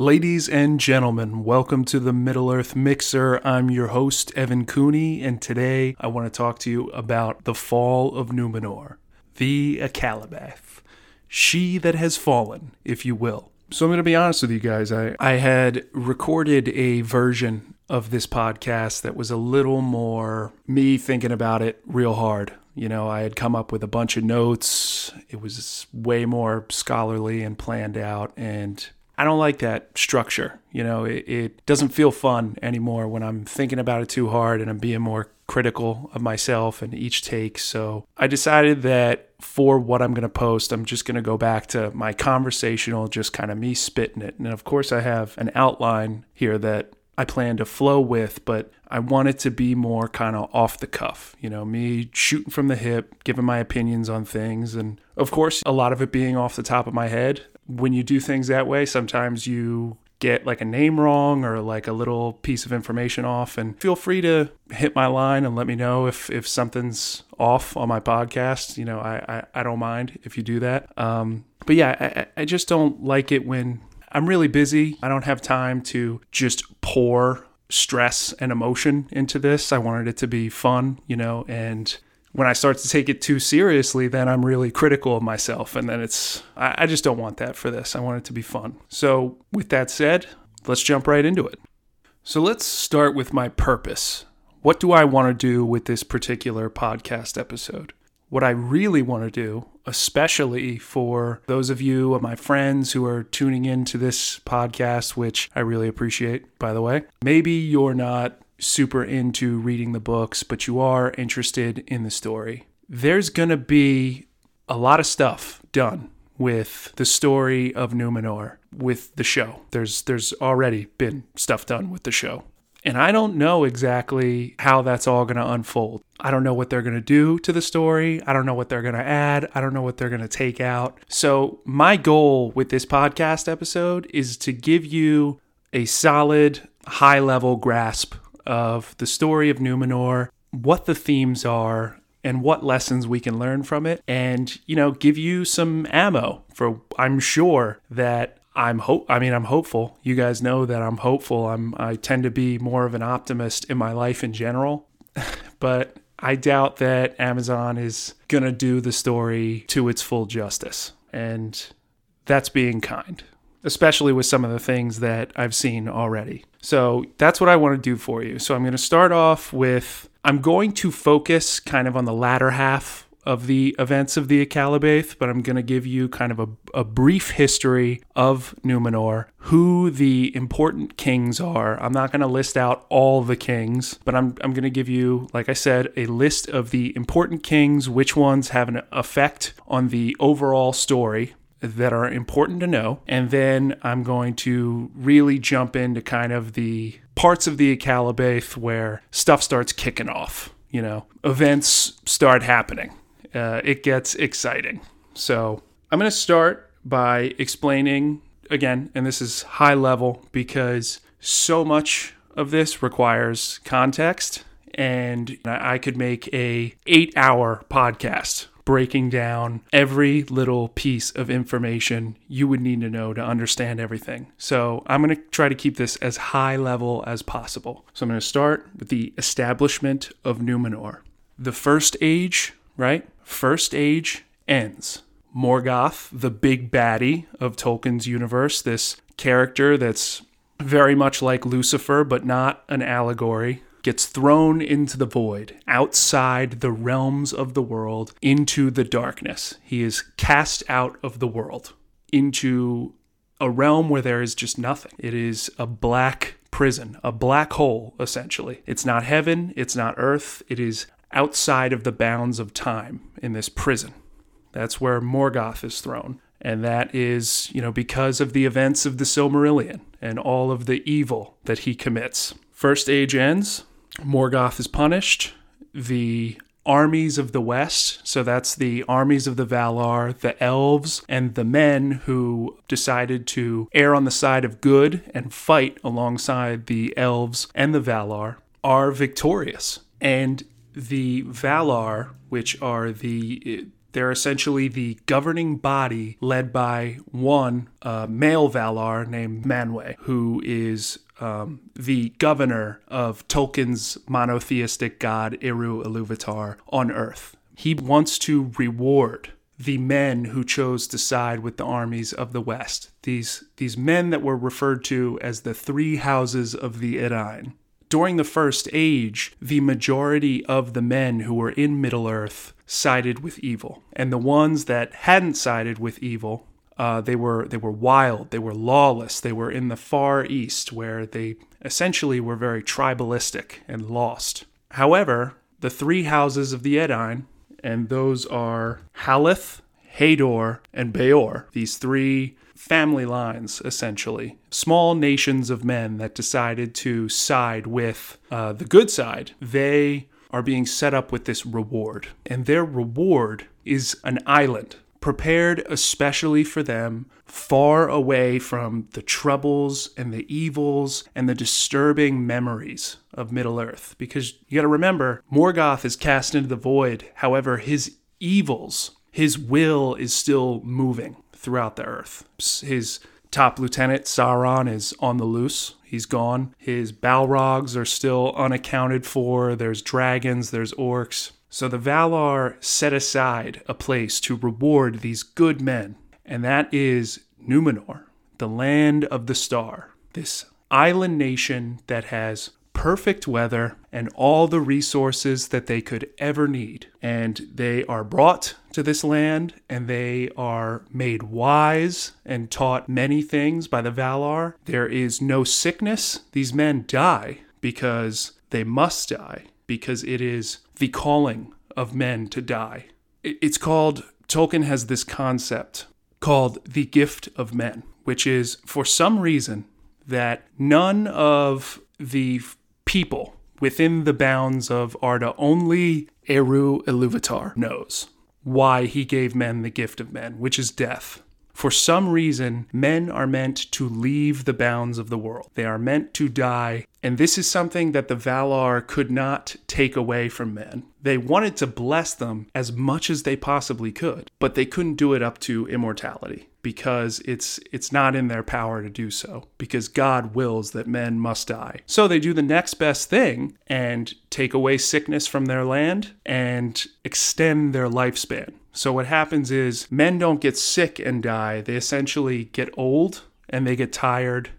Ladies and gentlemen, welcome to the Middle Earth Mixer. I'm your host, Evan Cooney, and today I want to talk to you about the fall of Numenor, the Akallabeth, she that has fallen, if you will. So I'm going to be honest with you guys. I, I had recorded a version of this podcast that was a little more me thinking about it real hard. You know, I had come up with a bunch of notes. It was way more scholarly and planned out. And I don't like that structure. You know, it, it, doesn't feel fun anymore when I'm thinking about it too hard and I'm being more critical of myself and each take. So I decided that for what I'm going to post, I'm just going to go back to my conversational, just kind of me spitting it. And of course, I have an outline here that I plan to flow with, but I want it to be more kind of off the cuff, you know, me shooting from the hip, giving my opinions on things. And of course, a lot of it being off the top of my head when you do things that way, sometimes you get like a name wrong or like a little piece of information off and feel free to hit my line and let me know if if something's off on my podcast. You know i i, I don't mind if you do that. Um but yeah I, I just don't like it when i'm really busy. I don't have time to just pour stress and emotion into this. I wanted it to be fun you know and when I start to take it too seriously, then I'm really critical of myself. And then it's, I, I just don't want that for this. I want it to be fun. So, with that said, let's jump right into it. So, let's start with my purpose. What do I want to do with this particular podcast episode? What I really want to do, especially for those of you, my friends who are tuning into this podcast, which I really appreciate, by the way, maybe you're not super into reading the books, but you are interested in the story, there's going to be a lot of stuff done with the story of Numenor with the show. There's there's already been stuff done with the show. And I don't know exactly how that's all going to unfold. I don't know what they're going to do to the story. I don't know what they're going to add. I don't know what they're going to take out. So, my goal with this podcast episode is to give you a solid, high level grasp of the story of Numenor, what the themes are, and what lessons we can learn from it, and you know, give you some ammo for. I'm sure that I'm hope. I mean, I'm hopeful. You guys know that I'm hopeful. I'm. I tend to be more of an optimist in my life in general, but I doubt that Amazon is gonna do the story to its full justice, and that's being kind especially with some of the things that I've seen already. So that's what I want to do for you. So I'm going to start off with I'm going to focus kind of on the latter half of the events of the Akallabeth, but I'm going to give you kind of a, a, brief history of Numenor, who the important kings are. I'm not going to list out all the kings, but I'm, I'm going to give you, like I said, a list of the important kings, which ones have an effect on the overall story that are important to know. And then I'm going to really jump into kind of the parts of the Akallabeth where stuff starts kicking off. You know, events start happening. Uh, it gets exciting. So I'm going to start by explaining again, and this is high level because so much of this requires context and I could make a 8 hour podcast breaking down every little piece of information you would need to know to understand everything. So I'm going to try to keep this as high level as possible. So I'm going to start with the establishment of Numenor. The first age, right? First age ends. Morgoth, the big baddie of Tolkien's universe, this character that's very much like Lucifer, but not an allegory, gets thrown into the void, outside the realms of the world, into the darkness. He is cast out of the world into a realm where there is just nothing. It is a black prison, a black hole, essentially. It's not heaven, it's not earth, it is outside of the bounds of time in this prison. That's where Morgoth is thrown. And that is, you know, because of the events of the Silmarillion and all of the evil that he commits. First age ends, Morgoth is punished. The armies of the West, so that's the armies of the Valar, the elves, and the men who decided to err on the side of good and fight alongside the elves and the Valar, are victorious. And the Valar, which are the They're essentially the governing body led by one uh, male Valar named Manwë, who is um, the governor of Tolkien's monotheistic god Eru Iluvatar on Earth. He wants to reward the men who chose to side with the armies of the West. These these men that were referred to as the three houses of the Edain. During the First Age, the majority of the men who were in Middle Earth sided with evil, and the ones that hadn't sided with evil, uh, they were they were wild, they were lawless, they were in the Far East, where they essentially were very tribalistic and lost. However, the three houses of the Edain, and those are Haleth, Hador, and Beor. These three family lines, essentially. Small nations of men that decided to side with uh, the good side. They are being set up with this reward. And their reward is an island prepared especially for them, far away from the troubles and the evils and the disturbing memories of Middle Earth. Because you got to remember, Morgoth is cast into the void. However, his evils, his will is still moving throughout the earth. His top lieutenant, Sauron, is on the loose. He's gone. His Balrogs are still unaccounted for. There's dragons, there's orcs. So the Valar set aside a place to reward these good men, and that is Numenor, the land of the star. This island nation that has perfect weather and all the resources that they could ever need. And they are brought to this land and they are made wise and taught many things by the Valar. There is no sickness. These men die because they must die, because it is the calling of men to die. It's called, Tolkien has this concept called the gift of men, which is for some reason that none of the people within the bounds of Arda, only Eru Iluvatar knows why he gave men the gift of men, which is death. For some reason, men are meant to leave the bounds of the world. They are meant to die, and this is something that the Valar could not take away from men. They wanted to bless them as much as they possibly could, but they couldn't do it up to immortality because it's it's not in their power to do so because God wills that men must die. So they do the next best thing and take away sickness from their land and extend their lifespan. So what happens is men don't get sick and die. They essentially get old and they get tired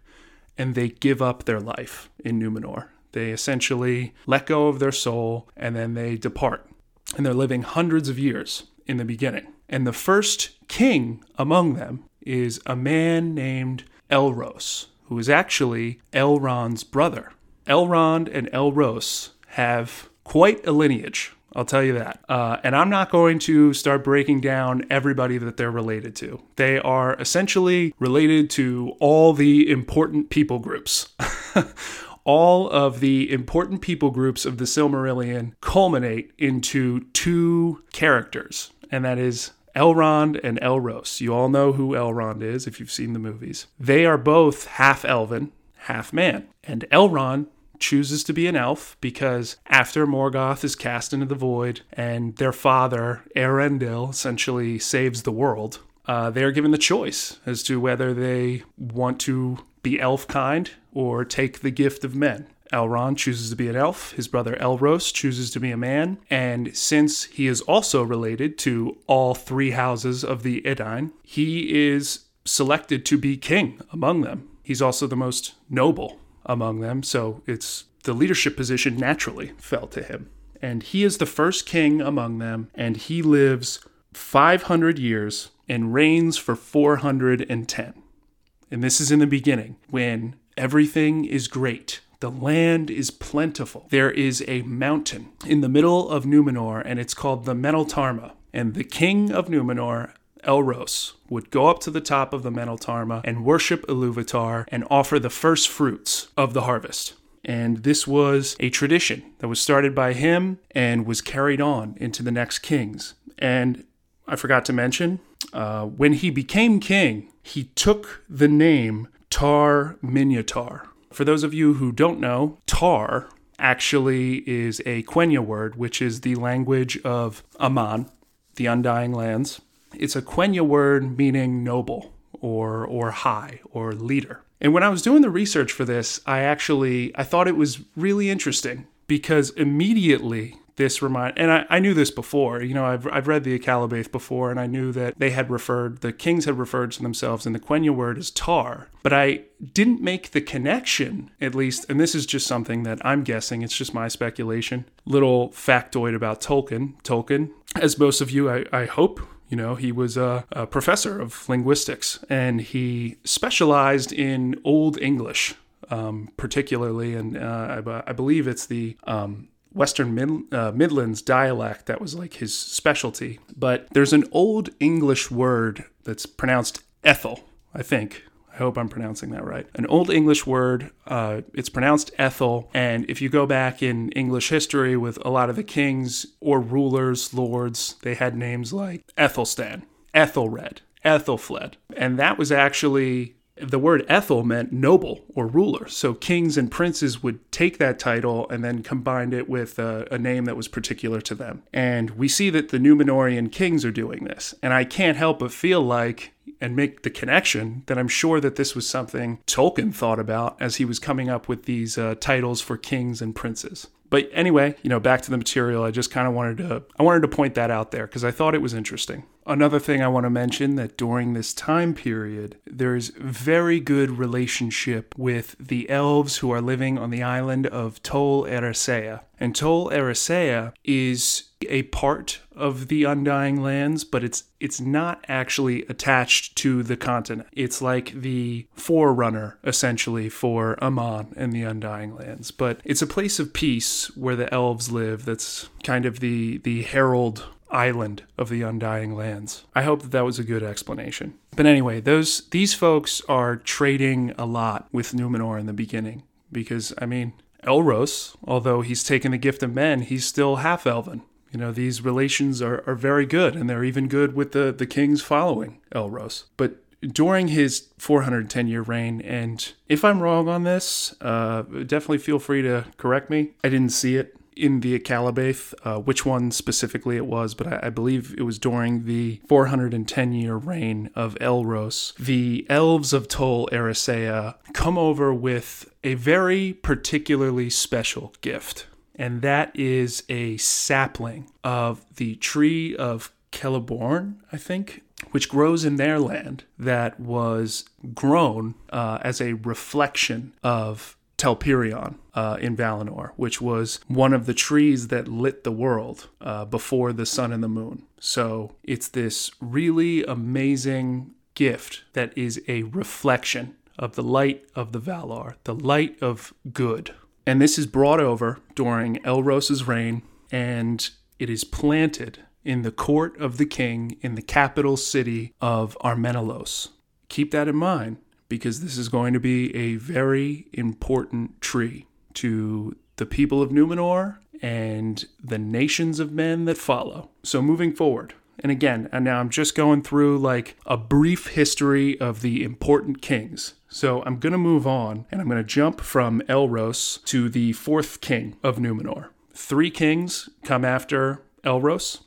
and they give up their life in Numenor. They essentially let go of their soul and then they depart. And they're living hundreds of years in the beginning. And the first king among them is a man named Elros, who is actually Elrond's brother. Elrond and Elros have quite a lineage. I'll tell you that. Uh, and I'm not going to start breaking down everybody that they're related to. They are essentially related to all the important people groups. all of the important people groups of the Silmarillion culminate into two characters, and that is Elrond and Elros. You all know who Elrond is if you've seen the movies. They are both half elven, half man. And Elrond chooses to be an elf because after Morgoth is cast into the void and their father, Eärendil, essentially saves the world, uh, they are given the choice as to whether they want to be elf kind or take the gift of men. Elrond chooses to be an elf, his brother Elros chooses to be a man, and since he is also related to all three houses of the Edain, he is selected to be king among them. He's also the most noble among them, so it's the leadership position naturally fell to him. And he is the first king among them, and he lives 500 years and reigns for 410. And this is in the beginning when everything is great the land is plentiful. There is a mountain in the middle of Numenor, and it's called the Meneltarma. And the king of Numenor, Elros, would go up to the top of the Meneltarma and worship Iluvatar and offer the first fruits of the harvest. And this was a tradition that was started by him and was carried on into the next kings. And I forgot to mention, uh, when he became king, he took the name Tar Minyatur, for those of you who don't know, tar actually is a Quenya word, which is the language of Aman. the Undying Lands. It's a Quenya word meaning noble or or high or leader. And when I was doing the research for this, I actually I thought it was really interesting because immediately this remind and I, I knew this before you know I've, I've read the Akallabeth before and I knew that they had referred the kings had referred to themselves in the Quenya word as tar. But I didn't make the connection at least and this is just something that I'm guessing it's just my speculation little factoid about Tolkien Tolkien. As most of you I, I hope you know, he was a, a, professor of linguistics and he specialized in Old English, um, particularly, and uh, I, I, believe it's the um, Western Mid- uh, Midlands dialect that was like his specialty. But there's an Old English word that's pronounced Ethel, I think. I hope I'm pronouncing that right. An Old English word, uh, it's pronounced Ethel. And if you go back in English history with a lot of the kings or rulers, lords, they had names like Ethelstan, Ethelred, Ethelfled. And that was actually the word Ethel meant noble or ruler. So kings and princes would take that title and then combine it with a, a, name that was particular to them. And we see that the Numenorean kings are doing this. And I can't help but feel like and make the connection that I'm sure that this was something Tolkien thought about as he was coming up with these uh, titles for kings and princes. But anyway, you know, back to the material, I just kind of wanted to I wanted to point that out there because I thought it was interesting. Another thing I want to mention that during this time period, there's very good relationship with the elves who are living on the island of Tol Eressëa. And Tol Eressëa is a part of the Undying Lands, but it's it's not actually attached to the continent. It's like the forerunner essentially for Aman and the Undying Lands. But it's a place of peace where the elves live. That's kind of the the herald island of the Undying Lands. I hope that that was a good explanation. But anyway, those these folks are trading a lot with Numenor in the beginning because I mean Elros, although he's taken the gift of men, he's still half elven. You know, these relations are, are very good, and they're even good with the, the kings following Elros. But during his 410 year reign, and if I'm wrong on this, uh, definitely feel free to correct me. I didn't see it in the Akallabeth, uh, which one specifically it was, but I, I, believe it was during the 410 year reign of Elros. The elves of Tol Eressëa come over with a very particularly special gift and that is a sapling of the tree of Celeborn, I think, which grows in their land that was grown uh, as a reflection of Telperion uh, in Valinor, which was one of the trees that lit the world uh, before the sun and the moon. So it's this really amazing gift that is a reflection of the light of the Valar, the light of good. And this is brought over during Elros's reign, and it is planted in the court of the king in the capital city of Armenelos. Keep that in mind because this is going to be a very important tree to the people of Numenor and the nations of men that follow. So, moving forward, and again, and now I'm just going through like a brief history of the important kings. So I'm going to move on and I'm going to jump from Elros to the fourth king of Numenor. Three kings come after Elros.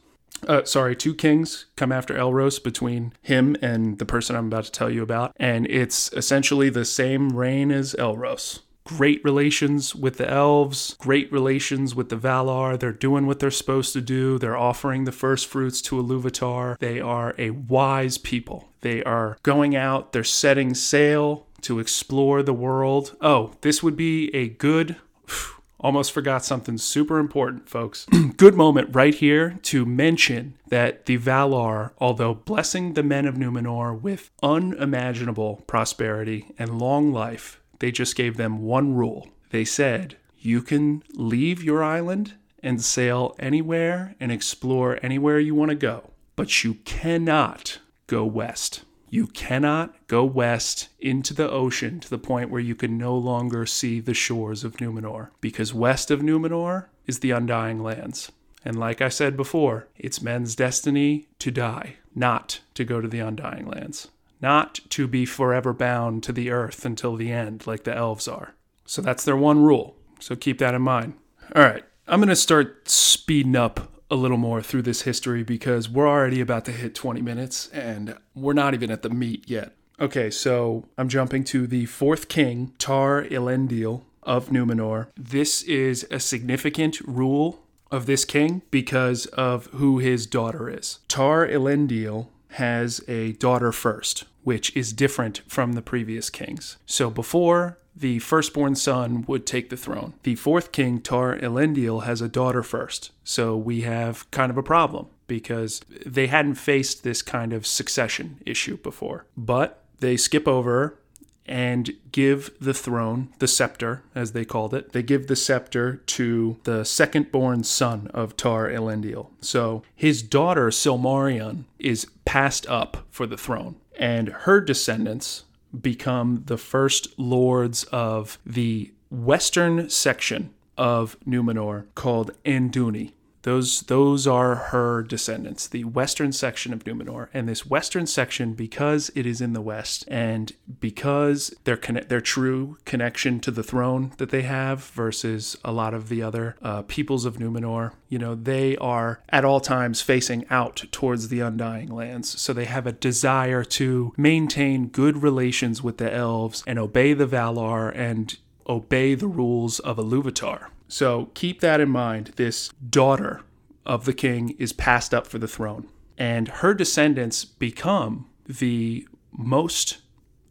Uh, sorry, two kings come after Elros between him and the person I'm about to tell you about. And it's essentially the same reign as Elros great relations with the elves, great relations with the Valar. They're doing what they're supposed to do. They're offering the first fruits to Iluvatar. They are a wise people. They are going out, they're setting sail to explore the world. Oh, this would be a good. Almost forgot something super important, folks. good moment right here to mention that the Valar, although blessing the men of Numenor with unimaginable prosperity and long life, they just gave them one rule. They said, you can leave your island and sail anywhere and explore anywhere you want to go, but you cannot go west. You cannot go west into the ocean to the point where you can no longer see the shores of Numenor, because west of Numenor is the Undying Lands. And like I said before, it's men's destiny to die, not to go to the Undying Lands not to be forever bound to the earth until the end, like the elves are. So that's their one rule. So keep that in mind. All right, I'm going to start speeding up a little more through this history because we're already about to hit 20 minutes and we're not even at the meat yet. Okay, so I'm jumping to the fourth king, Tar Elendil of Numenor. This is a significant rule of this king because of who his daughter is. Tar Elendil has a daughter first, which is different from the previous kings. So before the firstborn son would take the throne. The fourth king, Tar Elendil, has a daughter first. So we have kind of a problem because they hadn't faced this kind of succession issue before. But they skip over and give the throne, the scepter, as they called it. They give the scepter to the second born son of Tar Elendil. So his daughter, Silmarien, is passed up for the throne. And her descendants become the first lords of the western section of Numenor called Anduni. Those those are her descendants, the western section of Numenor, and this western section, because it is in the west, and because their conne- their true connection to the throne that they have versus a lot of the other uh, peoples of Numenor, you know, they are at all times facing out towards the Undying Lands, so they have a desire to maintain good relations with the elves and obey the Valar and obey the rules of Iluvatar. So keep that in mind. This daughter of the king is passed up for the throne, and her descendants become the most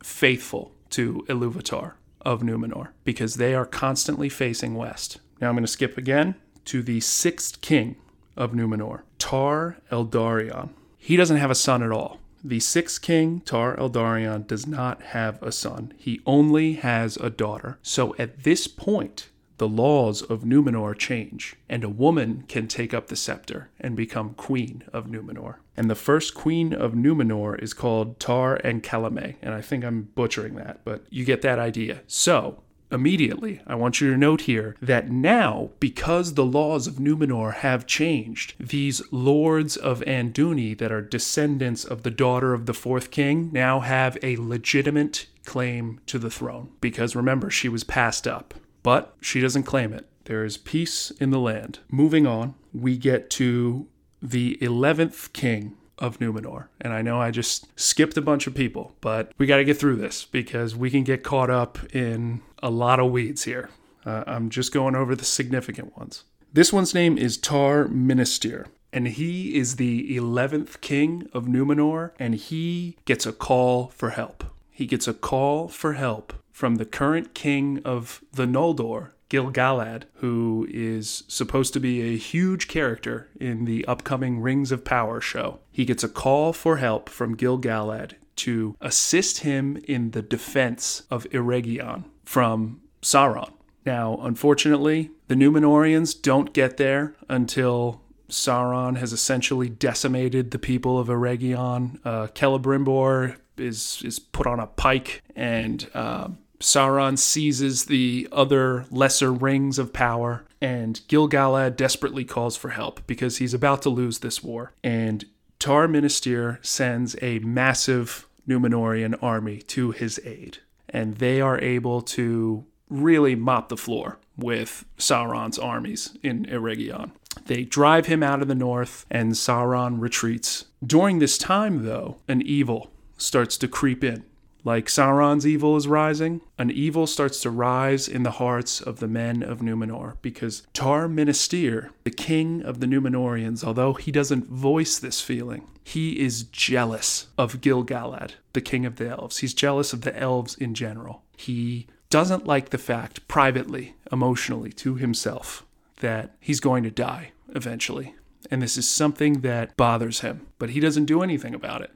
faithful to Iluvatar of Numenor because they are constantly facing west. Now I'm going to skip again to the sixth king of Numenor, Tar Eldarion. He doesn't have a son at all. The sixth king, Tar Eldarion, does not have a son. He only has a daughter. So at this point, the laws of Numenor change, and a woman can take up the scepter and become queen of Numenor. And the first queen of Numenor is called Tar Ankhelame, and I think I'm butchering that, but you get that idea. So, immediately, I want you to note here that now, because the laws of Numenor have changed, these lords of Anduni that are descendants of the daughter of the fourth king now have a legitimate claim to the throne. Because remember, she was passed up but she doesn't claim it. There is peace in the land. Moving on, we get to the 11th king of Numenor. And I know I just skipped a bunch of people, but we got to get through this because we can get caught up in a lot of weeds here. Uh, I'm just going over the significant ones. This one's name is Tar Minastir, and he is the 11th king of Numenor, and he gets a call for help. He gets a call for help from the current king of the Noldor, Gil-galad, who is supposed to be a huge character in the upcoming Rings of Power show. He gets a call for help from Gil-galad to assist him in the defense of Eregion from Sauron. Now, unfortunately, the Numenorians don't get there until Sauron has essentially decimated the people of Eregion. Uh, Celebrimbor is is put on a pike, and uh, Sauron seizes the other lesser rings of power, and Gil-galad desperately calls for help because he's about to lose this war. And Tar Minastir sends a massive Numenorian army to his aid, and they are able to really mop the floor with Sauron's armies in Eregion. They drive him out of the north, and Sauron retreats. During this time, though, an evil starts to creep in. Like Sauron's evil is rising, an evil starts to rise in the hearts of the men of Numenor because Tar Minastir, the king of the Numenorians, although he doesn't voice this feeling, he is jealous of Gil-galad, the king of the elves. He's jealous of the elves in general. He doesn't like the fact, privately, emotionally, to himself, that he's going to die eventually. And this is something that bothers him, but he doesn't do anything about it.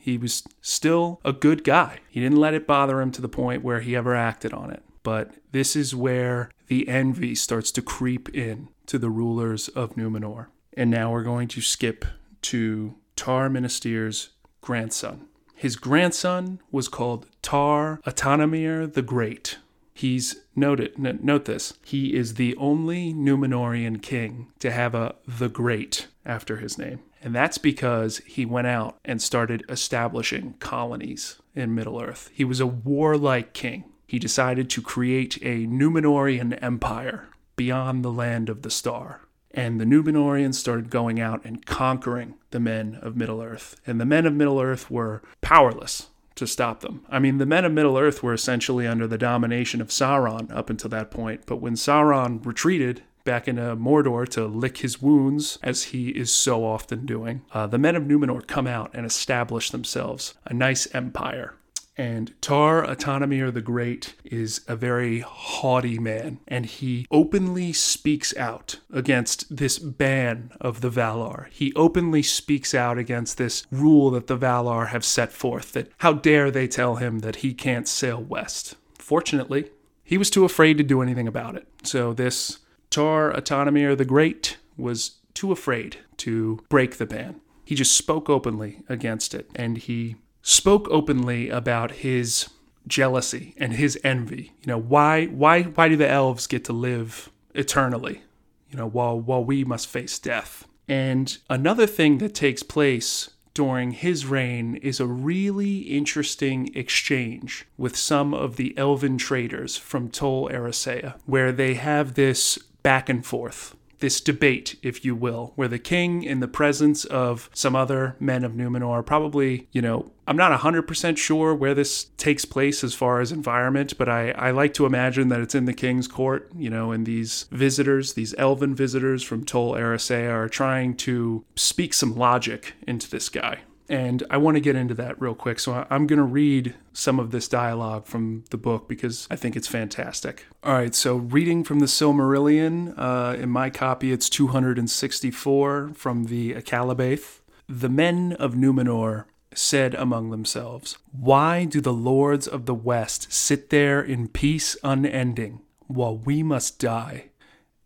He was still a good guy. He didn't let it bother him to the point where he ever acted on it. But this is where the envy starts to creep in to the rulers of Numenor. And now we're going to skip to Tar Minastir's grandson. His grandson was called Tar Atanamir the Great. He's noted note this. He is the only Numenorian king to have a the Great after his name. And that's because he went out and started establishing colonies in Middle Earth. He was a warlike king. He decided to create a Numenorian empire beyond the land of the star. And the Numenorians started going out and conquering the men of Middle Earth. And the men of Middle Earth were powerless to stop them. I mean, the men of Middle Earth were essentially under the domination of Sauron up until that point. But when Sauron retreated back into Mordor to lick his wounds, as he is so often doing, uh, the men of Numenor come out and establish themselves a nice empire. And Tar Atanamir the Great is a very haughty man, and he openly speaks out against this ban of the Valar. He openly speaks out against this rule that the Valar have set forth that how dare they tell him that he can't sail west. Fortunately, he was too afraid to do anything about it. So this Tar Atanamir the Great was too afraid to break the ban. He just spoke openly against it, and he spoke openly about his jealousy and his envy. You know, why why why do the elves get to live eternally? You know, while while we must face death. And another thing that takes place during his reign is a really interesting exchange with some of the elven traders from Tol Eressëa, where they have this back and forth this debate, if you will, where the king, in the presence of some other men of Numenor, probably, you know, I'm not 100% sure where this takes place as far as environment, but I, I like to imagine that it's in the king's court, you know, and these visitors, these elven visitors from Tol Eressëa, are trying to speak some logic into this guy. And I want to get into that real quick. So I'm going to read some of this dialogue from the book because I think it's fantastic. All right, so reading from the Silmarillion, uh, in my copy, it's 264 from the Akallabêth. The men of Numenor said among themselves, Why do the lords of the West sit there in peace unending, while we must die,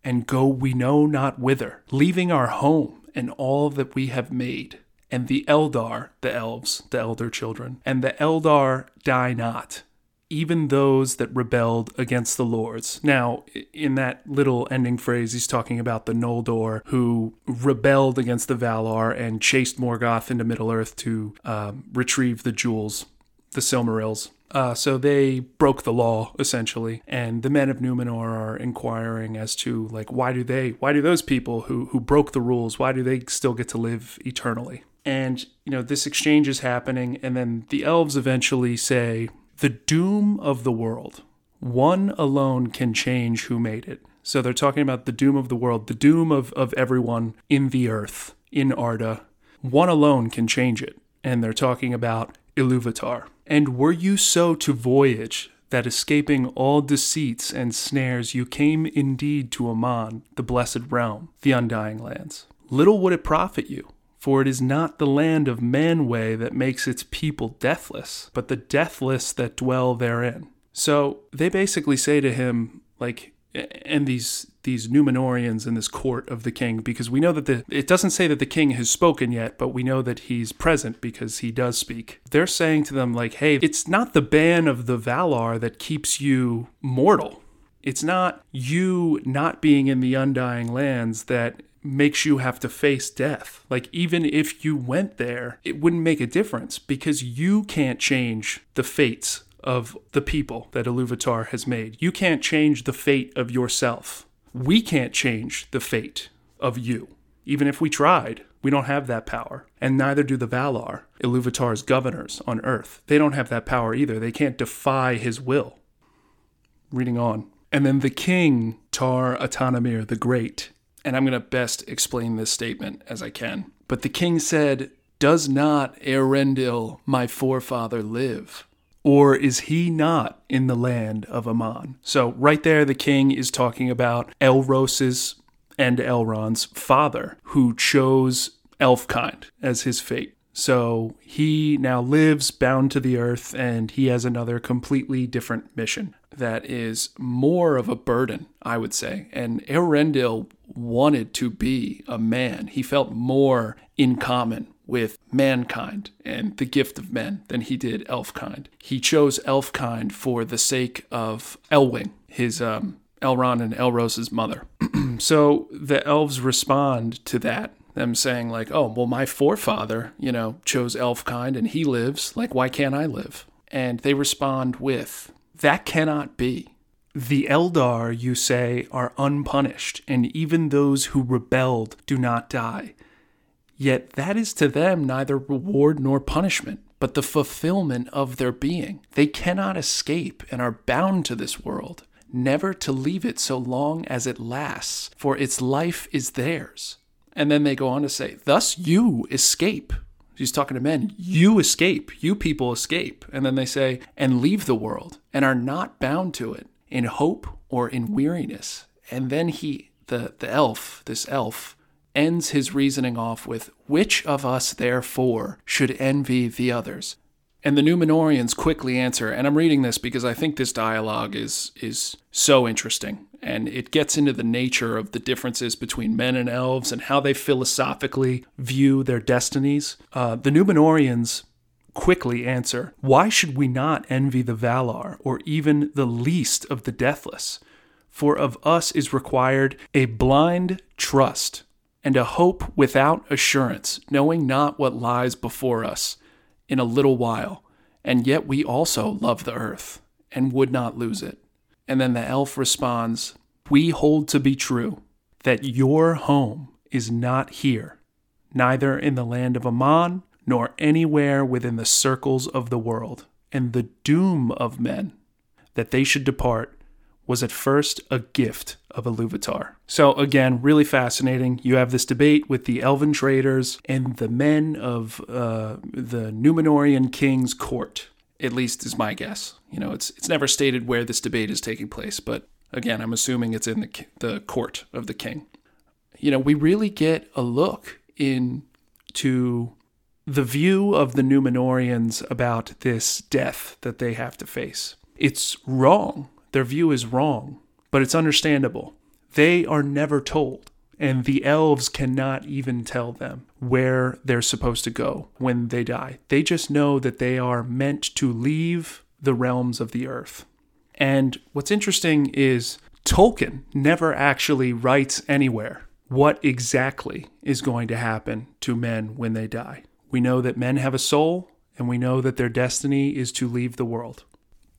and go we know not whither, leaving our home and all that we have made? And the Eldar, the elves, the elder children, and the Eldar die not, even those that rebelled against the lords. Now, in that little ending phrase, he's talking about the Noldor who rebelled against the Valar and chased Morgoth into Middle Earth to um, retrieve the jewels, the Silmarils. Uh, so they broke the law essentially, and the men of Numenor are inquiring as to like why do they, why do those people who who broke the rules, why do they still get to live eternally? And, you know, this exchange is happening, and then the elves eventually say, The doom of the world, one alone can change who made it. So they're talking about the doom of the world, the doom of, of everyone in the earth, in Arda. One alone can change it. And they're talking about Iluvatar. And were you so to voyage that escaping all deceits and snares you came indeed to Aman, the blessed realm, the undying lands? Little would it profit you for it is not the land of Manwë that makes its people deathless, but the deathless that dwell therein. So they basically say to him, like, and these these Numenorians in this court of the king, because we know that the it doesn't say that the king has spoken yet, but we know that he's present because he does speak. They're saying to them, like, hey, it's not the ban of the Valar that keeps you mortal. It's not you not being in the undying lands that makes you have to face death. Like, even if you went there, it wouldn't make a difference because you can't change the fates of the people that Iluvatar has made. You can't change the fate of yourself. We can't change the fate of you. Even if we tried, we don't have that power. And neither do the Valar, Iluvatar's governors on Earth. They don't have that power either. They can't defy his will. Reading on. And then the king, Tar Atanamir the Great, and I'm going to best explain this statement as I can. But the king said, Does not Eärendil, my forefather, live? Or is he not in the land of Aman? So, right there, the king is talking about Elros's and Elrond's father, who chose Elfkind as his fate. So he now lives bound to the earth and he has another completely different mission that is more of a burden, I would say. And Eärendil wanted to be a man. He felt more in common with mankind and the gift of men than he did elfkind. He chose elfkind for the sake of Elwing, his um, Elrond and Elros's mother. so the elves respond to that them saying like, "Oh, well my forefather, you know, chose elfkind and he lives, like why can't I live?" And they respond with, "That cannot be. The Eldar, you say, are unpunished, and even those who rebelled do not die. Yet that is to them neither reward nor punishment, but the fulfillment of their being. They cannot escape and are bound to this world, never to leave it so long as it lasts, for its life is theirs. And then they go on to say, Thus you escape. He's talking to men. You escape. You people escape. And then they say, and leave the world and are not bound to it in hope or in weariness. And then he, the, the elf, this elf, ends his reasoning off with, Which of us, therefore, should envy the others? And the Numenorians quickly answer, and I'm reading this because I think this dialogue is is so interesting, and it gets into the nature of the differences between men and elves and how they philosophically view their destinies. Uh, the Numenorians quickly answer, Why should we not envy the Valar, or even the least of the deathless? For of us is required a blind trust, and a hope without assurance, knowing not what lies before us in a little while, and yet we also love the earth and would not lose it. And then the elf responds, We hold to be true that your home is not here, neither in the land of Aman nor anywhere within the circles of the world. And the doom of men, that they should depart, was at first a gift of Iluvatar. So again, really fascinating. You have this debate with the elven traders and the men of uh, the Numenorian king's court. At least is my guess. You know, it's it's never stated where this debate is taking place, but again, I'm assuming it's in the the court of the king. You know, we really get a look into the view of the Numenorians about this death that they have to face. It's wrong their view is wrong, but it's understandable. They are never told, and the elves cannot even tell them where they're supposed to go when they die. They just know that they are meant to leave the realms of the earth. And what's interesting is Tolkien never actually writes anywhere what exactly is going to happen to men when they die. We know that men have a soul, and we know that their destiny is to leave the world.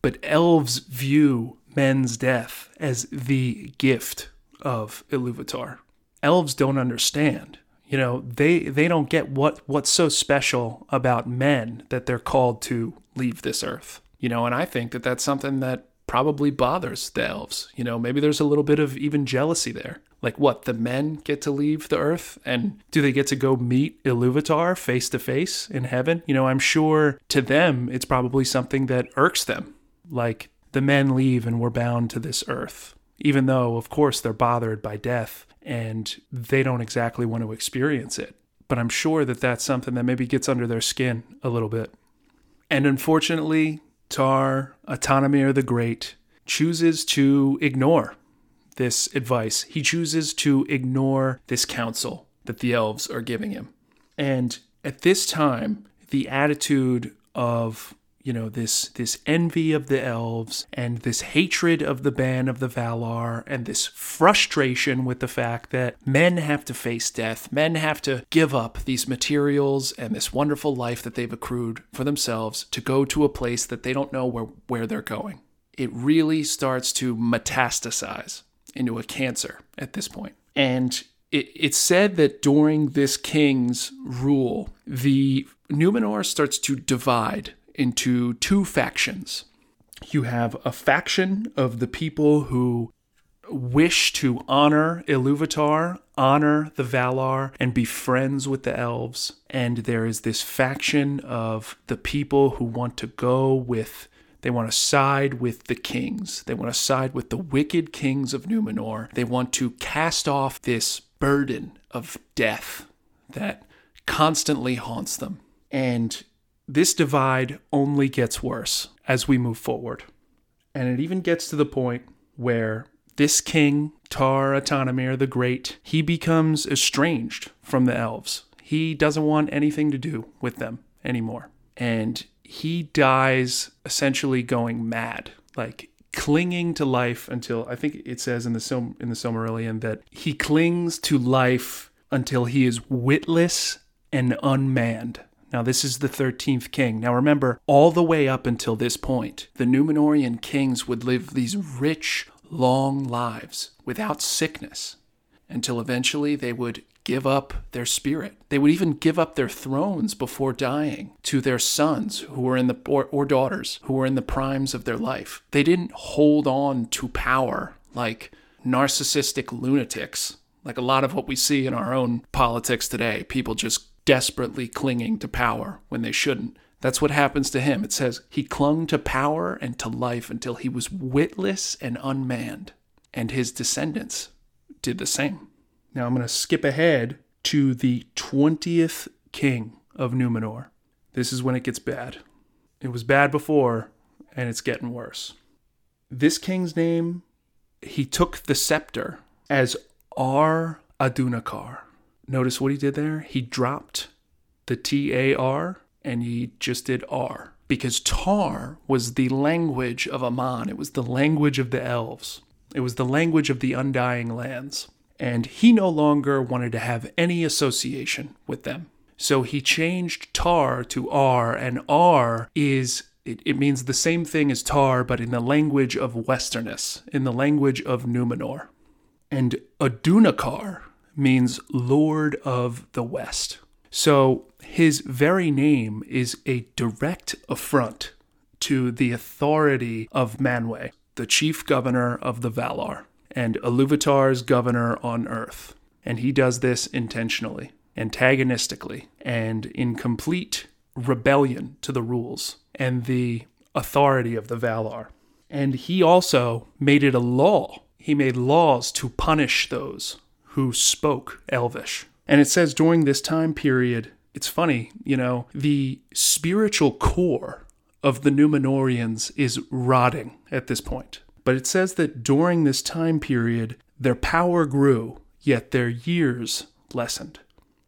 But elves view men's death as the gift of Iluvatar. Elves don't understand. You know, they they don't get what what's so special about men that they're called to leave this earth. You know, and I think that that's something that probably bothers the elves. You know, maybe there's a little bit of even jealousy there. Like what, the men get to leave the earth and do they get to go meet Iluvatar face to face in heaven? You know, I'm sure to them it's probably something that irks them. Like the men leave and we're bound to this earth, even though, of course, they're bothered by death and they don't exactly want to experience it. But I'm sure that that's something that maybe gets under their skin a little bit. And unfortunately, Tar Atanamir the Great chooses to ignore this advice. He chooses to ignore this counsel that the elves are giving him. And at this time, the attitude of you know this this envy of the elves and this hatred of the ban of the Valar and this frustration with the fact that men have to face death, men have to give up these materials and this wonderful life that they've accrued for themselves to go to a place that they don't know where where they're going. It really starts to metastasize into a cancer at this point. And it, it's said that during this king's rule, the Numenor starts to divide into two factions. You have a faction of the people who wish to honor Iluvatar, honor the Valar, and be friends with the elves. And there is this faction of the people who want to go with, they want to side with the kings. They want to side with the wicked kings of Numenor. They want to cast off this burden of death that constantly haunts them. And this divide only gets worse as we move forward. And it even gets to the point where this king, Tar Atanamir the Great, he becomes estranged from the elves. He doesn't want anything to do with them anymore. And he dies essentially going mad, like clinging to life until I think it says in the Sil- in the Silmarillion that he clings to life until he is witless and unmanned Now, this is the 13th king. Now, remember, all the way up until this point, the Numenorian kings would live these rich, long lives without sickness until eventually they would give up their spirit. They would even give up their thrones before dying to their sons who were in the or, or daughters who were in the primes of their life. They didn't hold on to power like narcissistic lunatics, like a lot of what we see in our own politics today. People just desperately clinging to power when they shouldn't. That's what happens to him. It says he clung to power and to life until he was witless and unmanned, and his descendants did the same. Now I'm going to skip ahead to the 20th king of Numenor. This is when it gets bad. It was bad before, and it's getting worse. This king's name, he took the scepter as Ar Adûnakhôr. Notice what he did there? He dropped the T A R and he just did Ar because Tar was the language of Aman. It was the language of the elves. It was the language of the undying lands and he no longer wanted to have any association with them. So he changed tar to Ar, and Ar is it, it, means the same thing as tar, but in the language of Westernesse, in the language of Numenor. And Adûnakhôr means Lord of the West. So his very name is a direct affront to the authority of Manwë, the chief governor of the Valar and Iluvatar's governor on Earth. And he does this intentionally, antagonistically, and in complete rebellion to the rules and the authority of the Valar. And he also made it a law. He made laws to punish those who spoke Elvish. And it says during this time period, it's funny, you know, the spiritual core of the Numenorians is rotting at this point. But it says that during this time period, their power grew, yet their years lessened.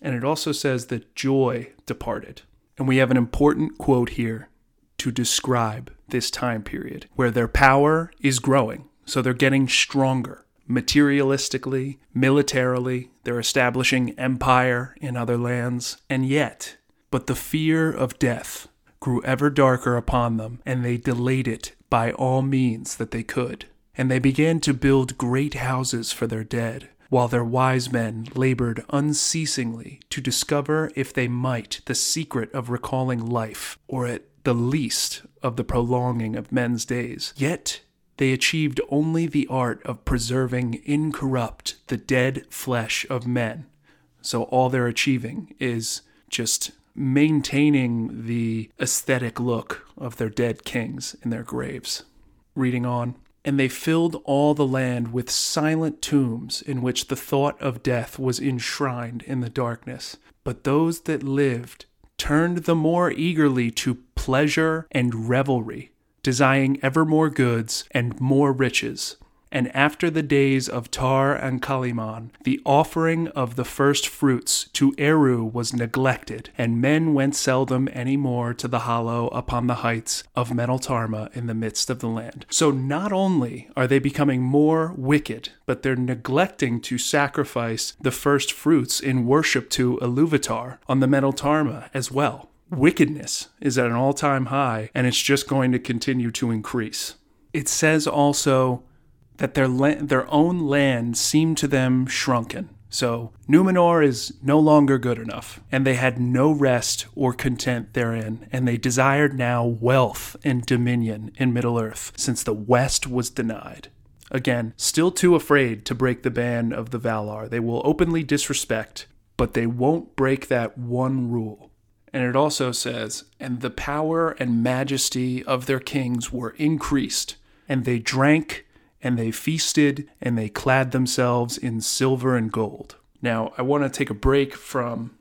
And it also says that joy departed. And we have an important quote here to describe this time period where their power is growing. So they're getting stronger materialistically, militarily, they're establishing empire in other lands, and yet, but the fear of death grew ever darker upon them, and they delayed it by all means that they could. And they began to build great houses for their dead, while their wise men labored unceasingly to discover if they might the secret of recalling life, or at the least of the prolonging of men's days. Yet they achieved only the art of preserving incorrupt the dead flesh of men. So all they're achieving is just maintaining the aesthetic look of their dead kings in their graves. Reading on. And they filled all the land with silent tombs in which the thought of death was enshrined in the darkness. But those that lived turned the more eagerly to pleasure and revelry, desiring ever more goods and more riches, and after the days of Tar Ancalimon, the offering of the first fruits to Eru was neglected, and men went seldom any more to the hollow upon the heights of Meneltarma in the midst of the land. So not only are they becoming more wicked, but they're neglecting to sacrifice the first fruits in worship to Iluvatar on the Meneltarma as well. Wickedness is at an all time high, and it's just going to continue to increase. It says also that their la- their own land seemed to them shrunken. So Numenor is no longer good enough, and they had no rest or content therein, and they desired now wealth and dominion in Middle Earth, since the West was denied. Again, still too afraid to break the ban of the Valar, they will openly disrespect, but they won't break that one rule. And it also says, And the power and majesty of their kings were increased, and they drank and they feasted and they clad themselves in silver and gold. Now, I want to take a break from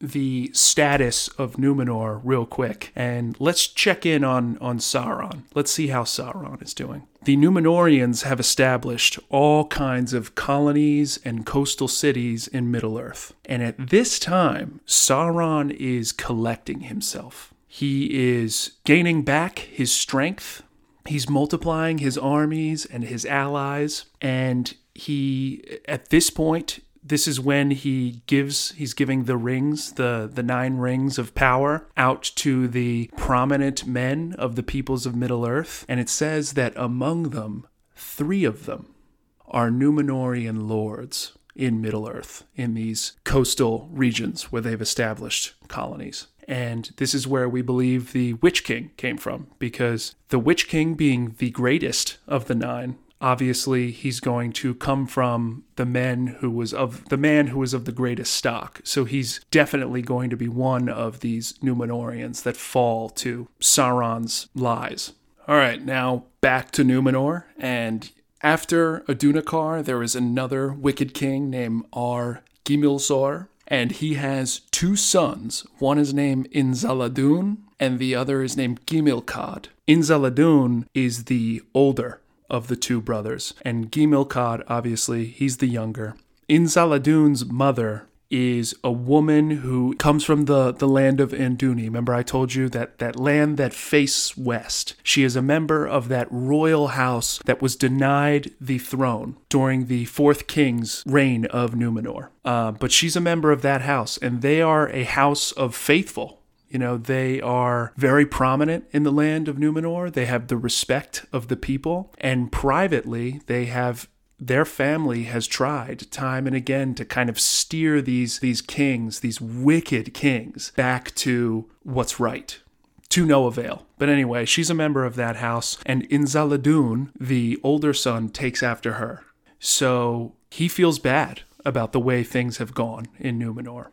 the status of Numenor real quick and let's check in on, on Sauron. Let's see how Sauron is doing. The Numenorians have established all kinds of colonies and coastal cities in Middle Earth. And at this time, Sauron is collecting himself. He is gaining back his strength he's multiplying his armies and his allies and he at this point this is when he gives he's giving the rings the the nine rings of power out to the prominent men of the peoples of middle earth. And it says that among them three of them are numenorian lords in middle earth in these coastal regions where they've established colonies. And this is where we believe the witch king came from because the witch king being the greatest of the nine obviously he's going to come from the men who was of the man who was of the greatest stock. So he's definitely going to be one of these Numenorians that fall to Sauron's lies. All right, now back to Numenor and after Adûnakhôr, there is another wicked king named Ar Gimilzor, and he has two sons. One is named Inziladûn, and the other is named Gimilkad. Inziladûn is the older of the two brothers. And Gimilkad, obviously, he's the younger. Inziladûn's mother is a woman who comes from the, the land of Anduni. Remember, I told you that that land that faces west. She is a member of that royal house that was denied the throne during the fourth king's reign of Numenor. Uh, but she's a member of that house, and they are a house of faithful. You know, they are very prominent in the land of Numenor. They have the respect of the people. And privately, they have their family has tried time and again to kind of steer these these kings, these wicked kings, back to what's right. To no avail. But anyway, she's a member of that house, and Inziladûn, the older son, takes after her. So he feels bad about the way things have gone in Numenor.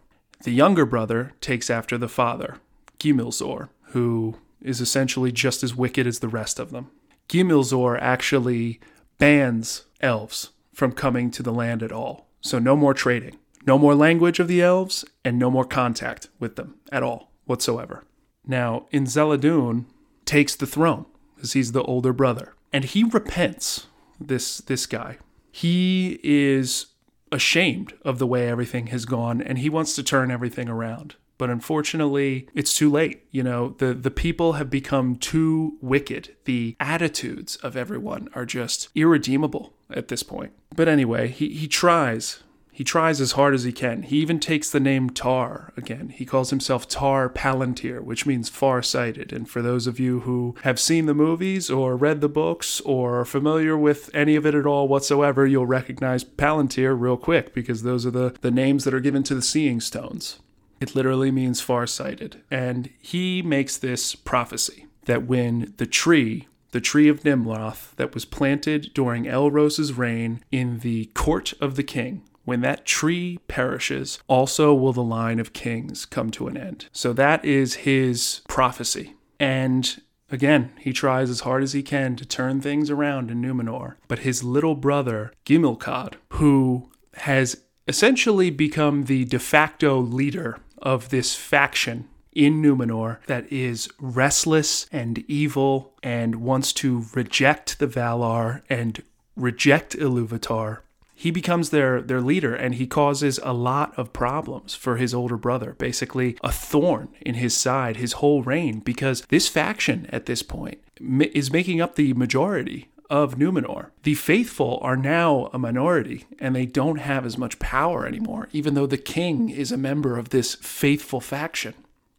The younger brother takes after the father, Gimilzor, who is essentially just as wicked as the rest of them. Gimilzor actually bans elves from coming to the land at all. So no more trading, no more language of the elves, and no more contact with them at all whatsoever. Now, Inziladûn takes the throne because he's the older brother, and he repents. This this guy, he is ashamed of the way everything has gone, and he wants to turn everything around but unfortunately it's too late you know the the people have become too wicked the attitudes of everyone are just irredeemable at this point but anyway he he tries he tries as hard as he can. He even takes the name Tar again. He calls himself Tar Palantir, which means far sighted. And for those of you who have seen the movies or read the books or are familiar with any of it at all whatsoever, you'll recognize Palantir real quick because those are the, the names that are given to the seeing stones. It literally means farsighted. And he makes this prophecy that when the tree, the tree of Nimloth that was planted during Elros's reign in the court of the king, when that tree perishes, also will the line of kings come to an end. So that is his prophecy. And Again, he tries as hard as he can to turn things around in Numenor, but his little brother, Gimilkad, who has essentially become the de facto leader of this faction in Numenor that is restless and evil and wants to reject the Valar and reject Iluvatar. He becomes their, their leader and he causes a lot of problems for his older brother, basically a thorn in his side his whole reign, because this faction at this point is making up the majority of Numenor. The faithful are now a minority and they don't have as much power anymore, even though the king is a member of this faithful faction.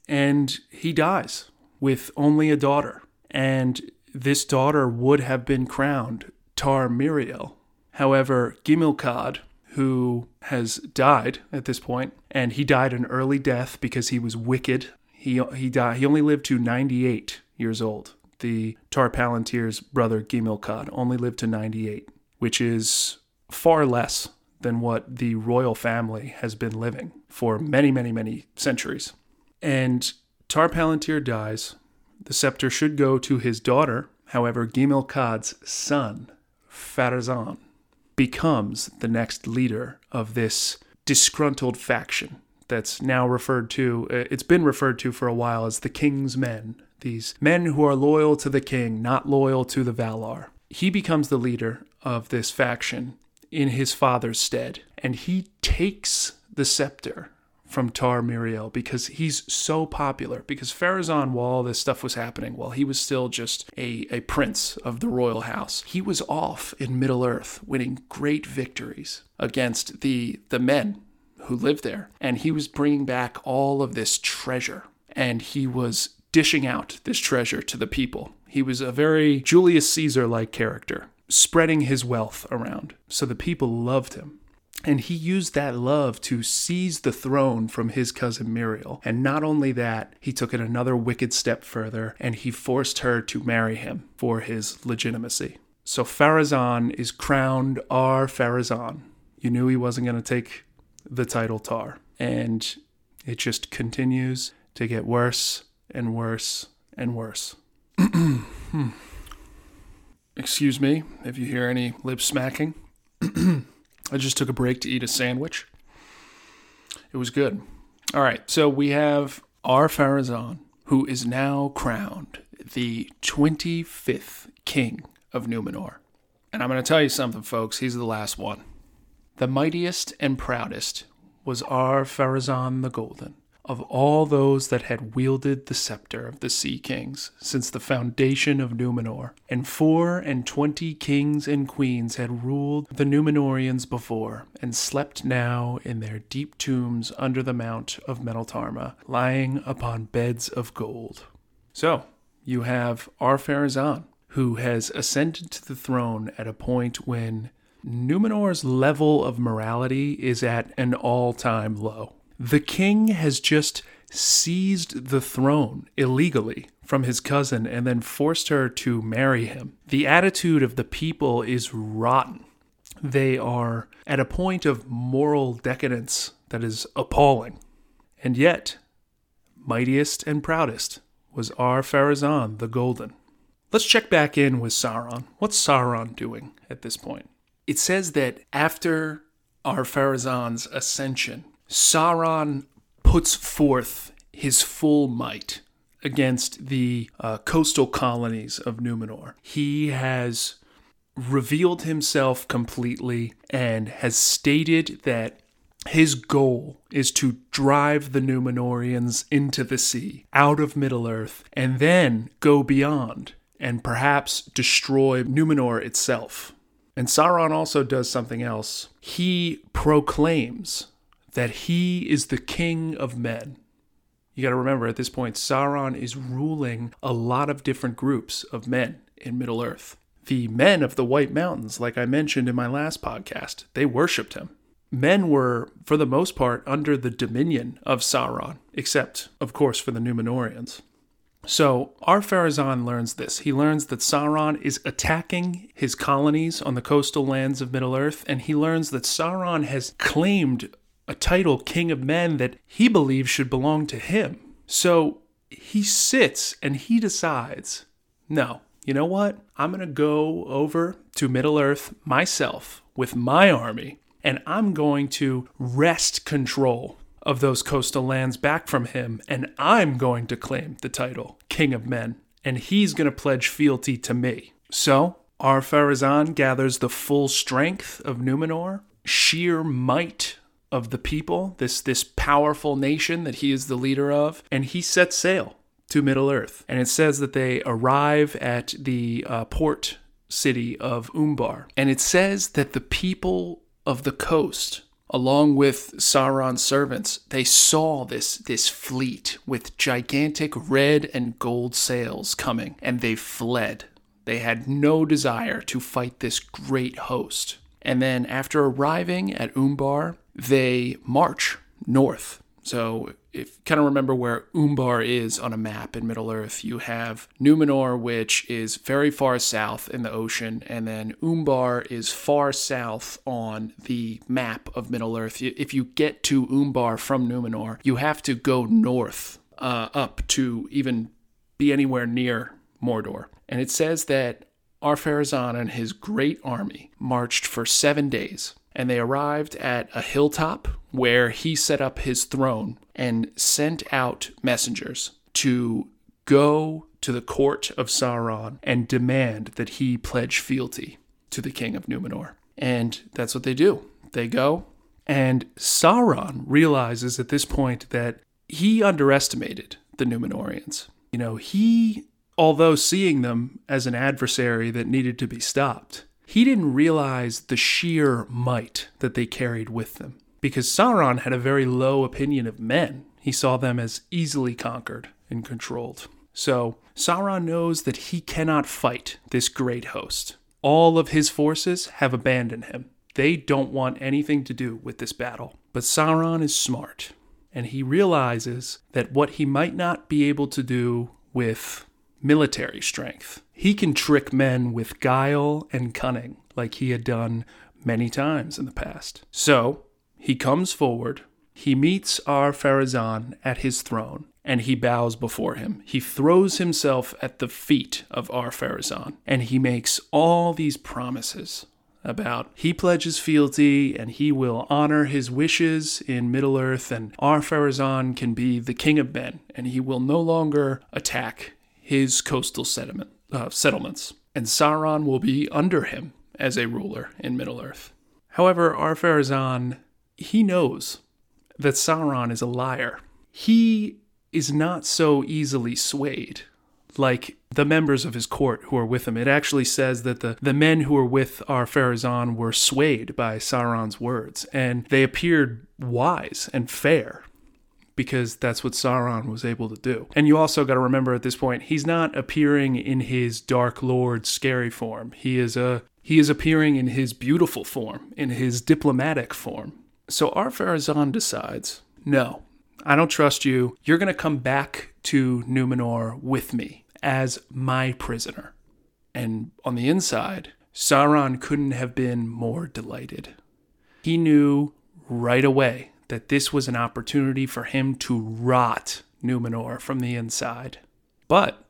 And he dies with only a daughter. And this daughter would have been crowned Tar Miriel. However, Gimilkad, who has died at this point, and he died an early death because he was wicked. He, he died. He only lived to 98 years old the Tar Palantir's brother Gimilkad only lived to 98, which is far less than what the royal family has been living for many, many, many centuries. And Tar Palantir dies. The scepter should go to his daughter. However, Gimilkad's son, Pharazôn, becomes the next leader of this disgruntled faction that's now referred to, uh, it's been referred to for a while as the King's Men these men who are loyal to the king, not loyal to the Valar. He becomes the leader of this faction in his father's stead, and he takes the scepter from Tar Miriel because he's so popular. Because Pharazôn, while all this stuff was happening, while he was still just a, a prince of the royal house, he was off in Middle Earth winning great victories against the, the men who lived there. And he was bringing back all of this treasure. And he was dishing out this treasure to the people. He was a very Julius Caesar like character, spreading his wealth around. So the people loved him. And he used that love to seize the throne from his cousin Muriel. And not only that, he took it another wicked step further and he forced her to marry him for his legitimacy. So Pharazôn is crowned Ar-Pharazôn. You knew he wasn't going to take the title Tar. And it just continues to get worse and worse and worse. Excuse me if you hear any lip smacking. I just took a break to eat a sandwich. It was good. All right, so we have Ar-Pharazôn, who is now crowned the 25th king of Numenor. And I'm going to tell you something, folks. He's the last one. The mightiest and proudest was Ar-Pharazôn the Golden of all those that had wielded the scepter of the Sea Kings since the foundation of Numenor, and four and twenty kings and queens had ruled the Numenorians before, and slept now in their deep tombs under the mount of Meneltarma, lying upon beds of gold. So, you have Ar-Pharazôn, who has ascended to the throne at a point when Numenor's level of morality is at an all time low. The king has just seized the throne illegally from his cousin and then forced her to marry him. The attitude of the people is rotten. They are at a point of moral decadence that is appalling. And yet, mightiest and proudest was Ar-Pharazôn the Golden. Let's check back in with Sauron. What's Sauron doing at this point? It says that after Ar-Pharazôn's ascension, Sauron puts forth his full might against the uh, coastal colonies of Numenor. He has revealed himself completely and has stated that his goal is to drive the Numenorians into the sea, out of Middle Earth, and then go beyond and perhaps destroy Numenor itself. And Sauron also does something else. He proclaims that he is the king of men. You got to remember at this point, Sauron is ruling a lot of different groups of men in Middle Earth. The men of the White Mountains, like I mentioned in my last podcast, they worshipped him. Men were, for the most part, under the dominion of Sauron, except, of course, for the Numenorians. So, Ar-Pharazôn learns this. He learns that Sauron is attacking his colonies on the coastal lands of Middle Earth, and he learns that Sauron has claimed a title king of men that he believes should belong to him. So he sits and he decides, no, you know what? I'm going to go over to Middle Earth myself with my army, and I'm going to wrest control of those coastal lands back from him, and I'm going to claim the title King of Men, and he's going to pledge fealty to me. So, Ar-Pharazôn gathers the full strength of Numenor, sheer might of the people, this this powerful nation that he is the leader of, and he sets sail to Middle Earth. And it says that they arrive at the uh, port city of Umbar, and it says that the people of the coast along with Sauron's servants, they saw this, this fleet with gigantic red and gold sails coming, and they fled. They had no desire to fight this great host. And then, after arriving at Umbar, they march north. So, if you kind of remember where Umbar is on a map in Middle Earth, you have Numenor, which is very far south in the ocean, and then Umbar is far south on the map of Middle Earth. If you get to Umbar from Numenor, you have to go north uh, up to even be anywhere near Mordor. And it says that Ar-Pharazôn and his great army marched for seven days and they arrived at a hilltop where he set up his throne and sent out messengers to go to the court of Sauron and demand that he pledge fealty to the king of Numenor. And that's what they do. They go And Sauron realizes at this point that he underestimated the Numenorians. You know, he, although seeing them as an adversary that needed to be stopped, he didn't realize the sheer might that they carried with them. Because Sauron had a very low opinion of men, he saw them as easily conquered and controlled. So, Sauron knows that he cannot fight this great host. All of his forces have abandoned him. They don't want anything to do with this battle. But Sauron is smart, and he realizes that what he might not be able to do with military strength, he can trick men with guile and cunning, like he had done many times in the past. So he comes forward, he meets Ar-Pharazôn at his throne, and he bows before him. He throws himself at the feet of Ar-Pharazôn, and he makes all these promises about he pledges fealty and he will honor his wishes in Middle Earth, and Ar-Pharazôn can be the king of men, and he will no longer attack his coastal settlement, uh, settlements, and Sauron will be under him as a ruler in Middle Earth. However, Ar-Pharazôn, he knows that Sauron is a liar. He is not so easily swayed like the members of his court who are with him. It actually says that the, the men who were with Ar-Pharazôn were swayed by Sauron's words, and they appeared wise and fair because that's what Sauron was able to do. And you also got to remember at this point, he's not appearing in his Dark Lord scary form. He is a he is appearing in his beautiful form, in his diplomatic form. So Ar-Pharazôn decides, no, I don't trust you. You're going to come back to Numenor with me as my prisoner. And on the inside, Sauron couldn't have been more delighted. He knew right away that this was an opportunity for him to rot Numenor from the inside. But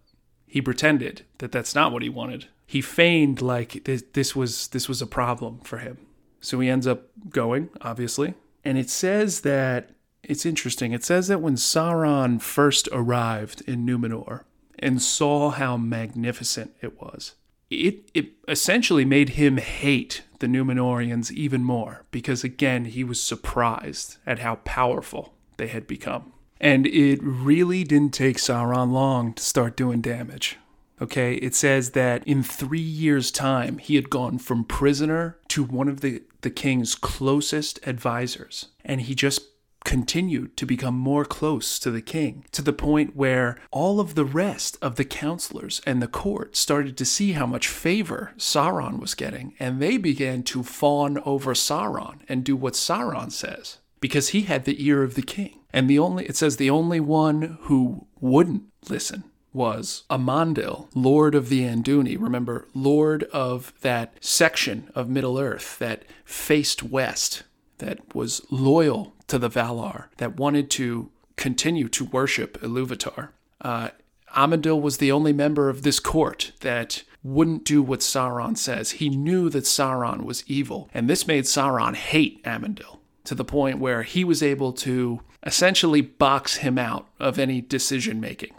he pretended that that's not what he wanted. He feigned like this, this was this was a problem for him. So he ends up going, obviously. And it says that it's interesting. It says that when Sauron first arrived in Numenor, and saw how magnificent it was. It, it essentially made him hate the Numenorians even more because, again, he was surprised at how powerful they had become. And it really didn't take Sauron long to start doing damage. Okay, it says that in three years' time, he had gone from prisoner to one of the, the king's closest advisors. And he just continued to become more close to the king, to the point where all of the rest of the counselors and the court started to see how much favor Sauron was getting, and they began to fawn over Sauron and do what Sauron says, because he had the ear of the king. And the only, it says, the only one who wouldn't listen was Amandil, Lord of the Anduni. Remember, Lord of that section of Middle Earth that faced west, that was loyal to the Valar that wanted to continue to worship Iluvatar. Uh, Amandil was the only member of this court that wouldn't do what Sauron says. He knew that Sauron was evil, and this made Sauron hate Amandil to the point where he was able to essentially box him out of any decision making.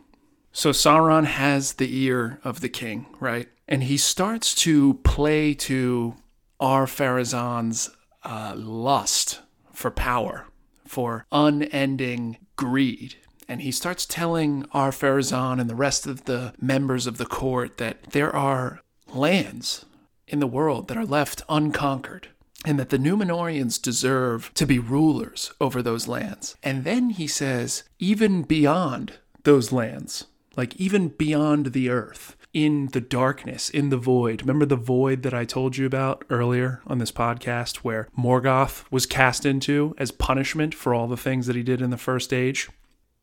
So Sauron has the ear of the king, right? And he starts to play to Ar-Pharazôn's uh, lust for power for unending greed. And he starts telling Ar-Pharazôn and the rest of the members of the court that there are lands in the world that are left unconquered and that the Numenorians deserve to be rulers over those lands. And then he says, even beyond those lands, like even beyond the earth, in the darkness, in the void. Remember the void that I told you about earlier on this podcast where Morgoth was cast into as punishment for all the things that he did in the first age?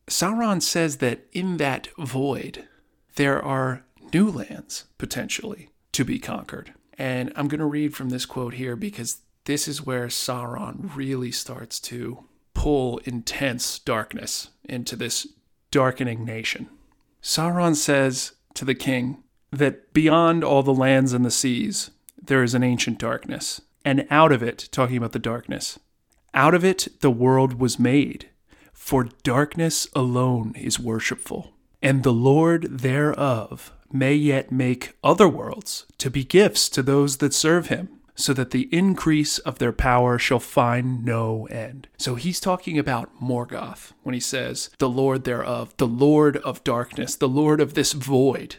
Sauron says that in that void, there are new lands potentially to be conquered. And I'm going to read from this quote here because this is where Sauron really starts to pull intense darkness into this darkening nation. Sauron says to the king, that beyond all the lands and the seas, there is an ancient darkness. And out of it, talking about the darkness, out of it the world was made. For darkness alone is worshipful, and the Lord thereof may yet make other worlds to be gifts to those that serve him. So that the increase of their power shall find no end. So he's talking about Morgoth when he says, the Lord thereof, the Lord of darkness, the Lord of this void,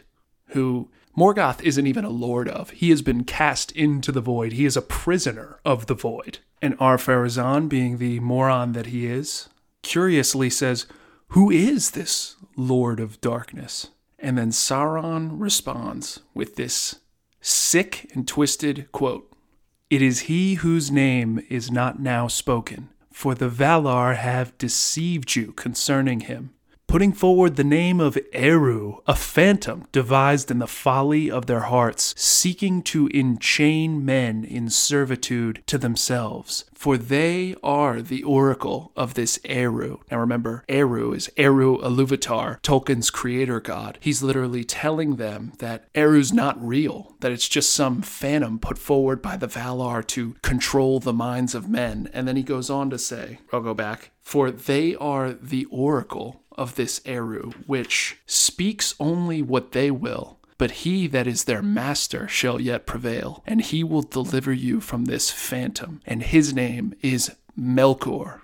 who Morgoth isn't even a lord of. He has been cast into the void. He is a prisoner of the void. And Ar-Pharazôn, being the moron that he is, curiously says, Who is this Lord of Darkness? And then Sauron responds with this sick and twisted quote It is he whose name is not now spoken, for the Valar have deceived you concerning him putting forward the name of Eru, a phantom devised in the folly of their hearts, seeking to enchain men in servitude to themselves. For they are the oracle of this Eru. Now remember, Eru is Eru Iluvatar, Tolkien's creator god. He's literally telling them that Eru's not real, that it's just some phantom put forward by the Valar to control the minds of men. And then he goes on to say, I'll go back, for they are the oracle of this Eru, which speaks only what they will. But he that is their master shall yet prevail, and he will deliver you from this phantom, and his name is Melkor,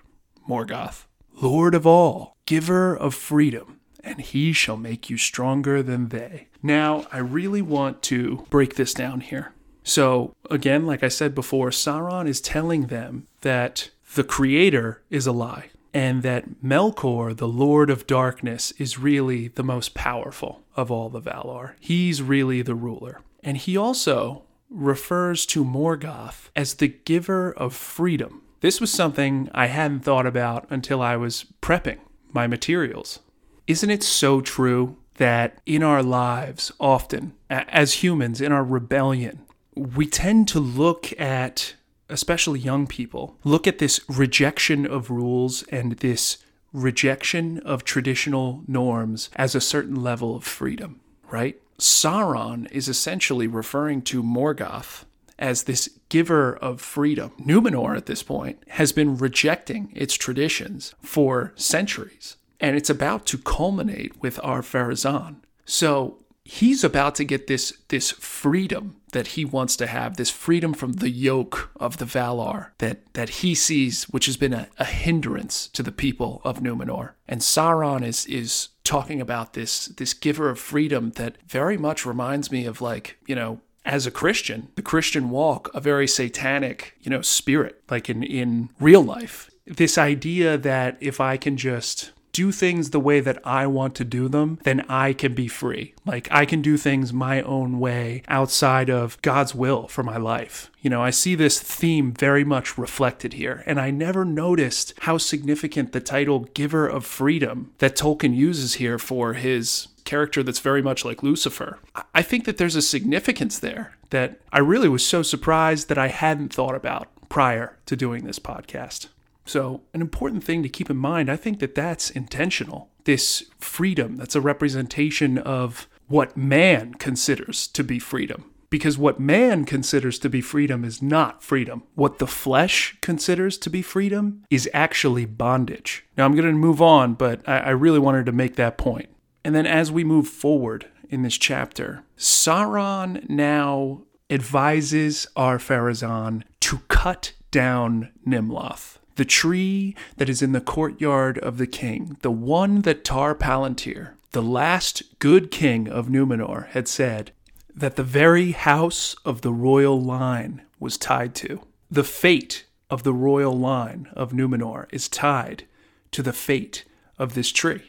Morgoth, Lord of all, giver of freedom, and he shall make you stronger than they. Now, I really want to break this down here. So, again, like I said before, Sauron is telling them that the Creator is a lie and that Melkor, the Lord of Darkness, is really the most powerful of all the Valar. He's really the ruler. And he also refers to Morgoth as the giver of freedom. This was something I hadn't thought about until I was prepping my materials. Isn't it so true that in our lives, often, as humans, in our rebellion, we tend to look at especially young people, look at this rejection of rules and this rejection of traditional norms as a certain level of freedom, right? Sauron is essentially referring to Morgoth as this giver of freedom. Numenor at this point has been rejecting its traditions for centuries, and it's about to culminate with Ar-Pharazôn. So he's about to get this this freedom that he wants to have, this freedom from the yoke of the Valar that that he sees, which has been a, a hindrance to the people of Numenor. And Sauron is is talking about this this giver of freedom that very much reminds me of like you know as a Christian, the Christian walk, a very satanic, you know, spirit, like in, in real life. This idea that if I can just do things the way that I want to do them, then I can be free. Like I can do things my own way outside of God's will for my life. You know, I see this theme very much reflected here, and I never noticed how significant the title Giver of Freedom that Tolkien uses here for his character that's very much like Lucifer. I think that there's a significance there that I really was so surprised that I hadn't thought about prior to doing this podcast. So, an important thing to keep in mind, I think that that's intentional. This freedom, that's a representation of what man considers to be freedom. Because what man considers to be freedom is not freedom. What the flesh considers to be freedom is actually bondage. Now, I'm going to move on, but I, I really wanted to make that point. And then as we move forward in this chapter, Sauron now advises Ar-Pharazôn to cut down Nimloth the tree that is in the courtyard of the king, the one that Tar Palantir, the last good king of Numenor, had said that the very house of the royal line was tied to. The fate of the royal line of Numenor is tied to the fate of this tree.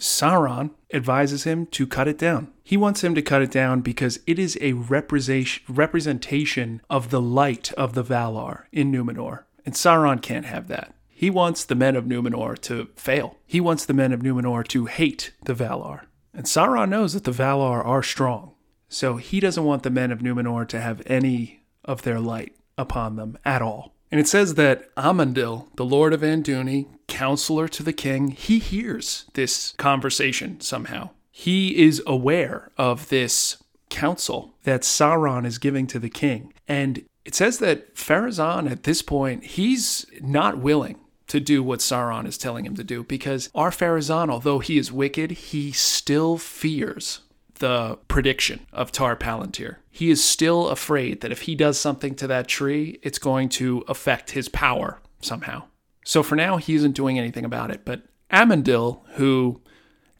Sauron advises him to cut it down. He wants him to cut it down because it is a representation of the light of the Valar in Numenor. And Sauron can't have that. He wants the men of Numenor to fail. He wants the men of Numenor to hate the Valar. And Sauron knows that the Valar are strong. So he doesn't want the men of Numenor to have any of their light upon them at all. And it says that Amandil, the Lord of Andúni, counselor to the king, he hears this conversation somehow. He is aware of this counsel that Sauron is giving to the king. And it says that Pharazôn at this point, he's not willing to do what Sauron is telling him to do because Ar-Pharazôn, although he is wicked, he still fears the prediction of Tar Palantir. He is still afraid that if he does something to that tree, it's going to affect his power somehow. So for now, he isn't doing anything about it. But Amandil, who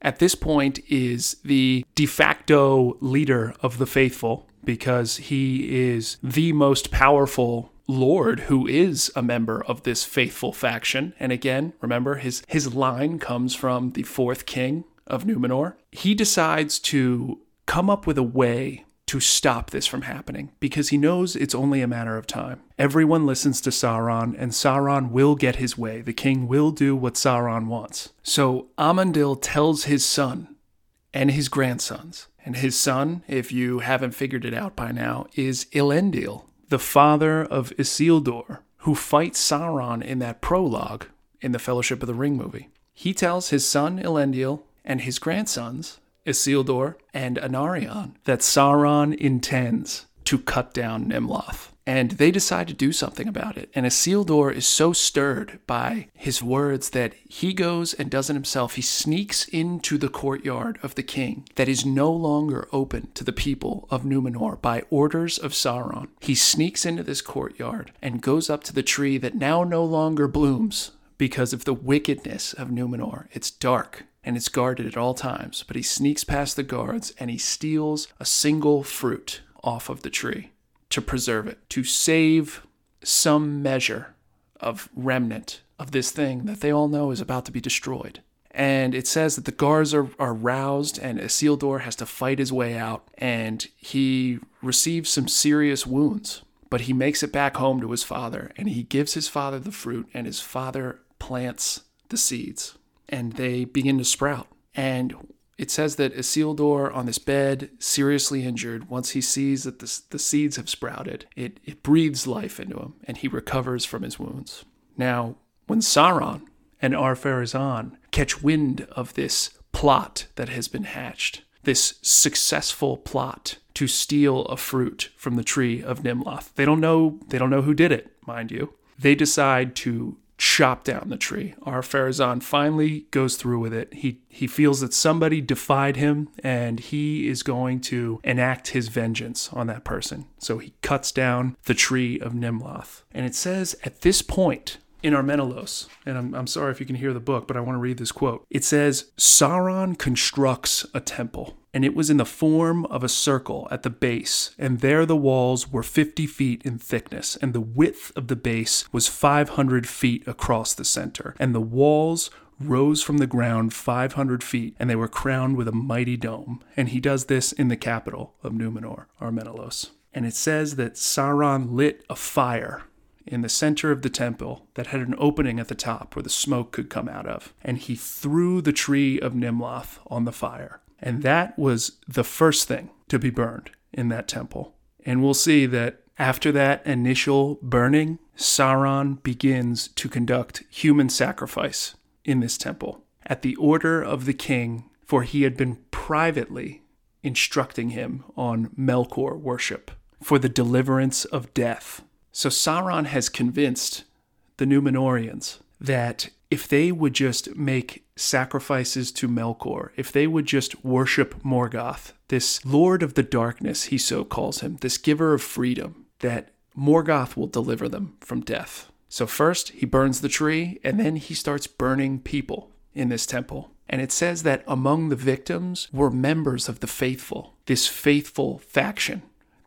at this point is the de facto leader of the faithful, because he is the most powerful lord who is a member of this faithful faction. And again, remember his his line comes from the fourth king of Numenor. He decides to come up with a way to stop this from happening because he knows it's only a matter of time. Everyone listens to Sauron, and Sauron will get his way. The king will do what Sauron wants. So Amandil tells his son and his grandsons, and his son, if you haven't figured it out by now, is Elendil, the father of Isildur, who fights Sauron in that prologue in the Fellowship of the Ring movie. He tells his son Elendil and his grandsons Isildur, and Anarion that Sauron intends to cut down Nimloth. And they decide to do something about it. And Isildur is so stirred by his words that he goes and does it himself. He sneaks into the courtyard of the king that is no longer open to the people of Numenor by orders of Sauron. He sneaks into this courtyard and goes up to the tree that now no longer blooms because of the wickedness of Numenor. It's dark and it's guarded at all times, but he sneaks past the guards and he steals a single fruit off of the tree to preserve it, to save some measure of remnant of this thing that they all know is about to be destroyed. And it says that the guards are, are roused and Isildur has to fight his way out and he receives some serious wounds. But he makes it back home to his father and he gives his father the fruit and his father plants the seeds and they begin to sprout. And it says that Isildur on this bed, seriously injured, once he sees that the, the seeds have sprouted, it, it breathes life into him and he recovers from his wounds. Now, when Sauron and Ar-Pharazôn catch wind of this plot that has been hatched, this successful plot to steal a fruit from the tree of Nimloth. They don't know they don't know who did it, mind you. They decide to chop down the tree. Ar-Pharazôn finally goes through with it. He he feels that somebody defied him and he is going to enact his vengeance on that person. So he cuts down the tree of Nimloth. And it says at this point in Armenelos, and I'm, I'm sorry if you can hear the book, but I want to read this quote. It says, Sauron constructs a temple, and it was in the form of a circle at the base, and there the walls were 50 feet in thickness, and the width of the base was 500 feet across the center, and the walls rose from the ground 500 feet, and they were crowned with a mighty dome. And he does this in the capital of Numenor, Armenelos. And it says that Sauron lit a fire in the center of the temple that had an opening at the top where the smoke could come out of. And he threw the tree of Nimloth on the fire. And that was the first thing to be burned in that temple. And we'll see that after that initial burning, Sauron begins to conduct human sacrifice in this temple at the order of the king, for he had been privately instructing him on Melkor worship for the deliverance of death so Sauron has convinced the Numenorians that if they would just make sacrifices to Melkor, if they would just worship Morgoth, this Lord of the Darkness, he so calls him, this giver of freedom, that Morgoth will deliver them from death. So first he burns the tree, and then he starts burning people in this temple. And it says that among the victims were members of the faithful, this faithful faction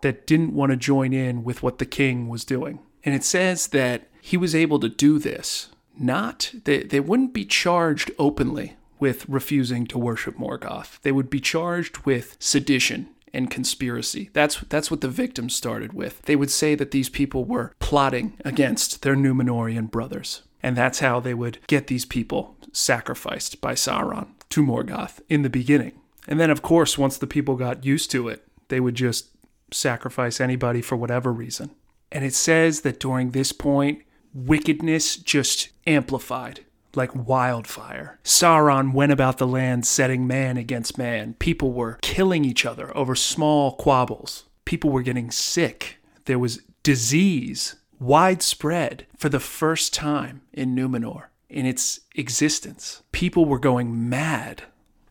that didn't want to join in with what the king was doing. And it says that he was able to do this. Not, they, they wouldn't be charged openly with refusing to worship Morgoth. They would be charged with sedition and conspiracy. That's that's what the victims started with. They would say that these people were plotting against their Numenorian brothers. And that's how they would get these people sacrificed by Sauron to Morgoth in the beginning. And then of course once the people got used to it, they would just sacrifice anybody for whatever reason. And it says that during this point, wickedness just amplified like wildfire. Sauron went about the land setting man against man. People were killing each other over small quabbles. People were getting sick. There was disease widespread for the first time in Numenor in its existence. People were going mad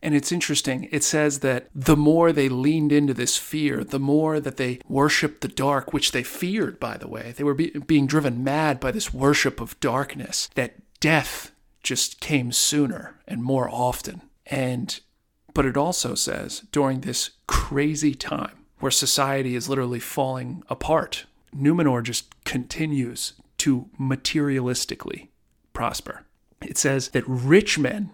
And it's interesting. It says that the more they leaned into this fear, the more that they worshiped the dark, which they feared, by the way. They were be- being driven mad by this worship of darkness, that death just came sooner and more often. And but it also says during this crazy time where society is literally falling apart, Numenor just continues to materialistically prosper. It says that rich men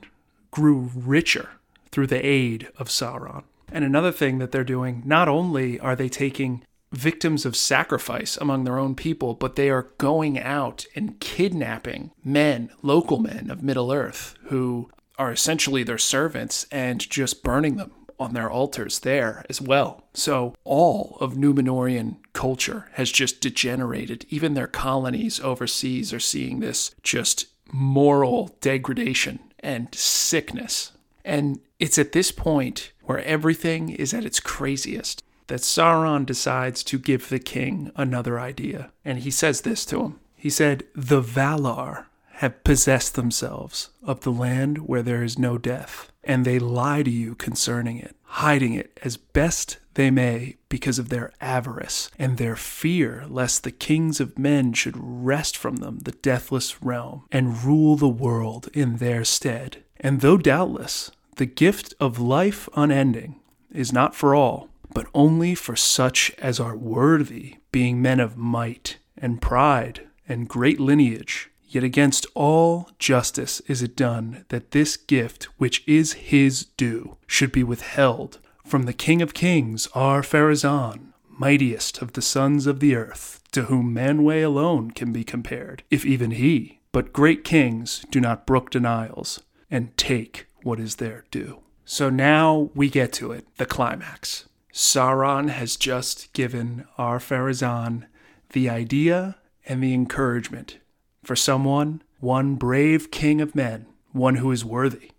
grew richer through the aid of Sauron. And another thing that they're doing, not only are they taking victims of sacrifice among their own people, but they are going out and kidnapping men, local men of Middle Earth, who are essentially their servants and just burning them on their altars there as well. So all of Numenorian culture has just degenerated. Even their colonies overseas are seeing this just moral degradation and sickness. And it's at this point where everything is at its craziest that Sauron decides to give the king another idea. And he says this to him. He said, The Valar have possessed themselves of the land where there is no death, and they lie to you concerning it, hiding it as best they may because of their avarice and their fear lest the kings of men should wrest from them the deathless realm and rule the world in their stead. And though doubtless the gift of life unending is not for all, but only for such as are worthy, being men of might and pride and great lineage, Yet against all justice is it done that this gift, which is his due, should be withheld from the King of Kings, Ar-Pharazôn, mightiest of the sons of the earth, to whom Manwë alone can be compared, if even he. But great kings do not brook denials, and take what is their due. So now we get to it, the climax. Sauron has just given Ar-Pharazôn the idea and the encouragement for someone, one brave king of men, one who is worthy,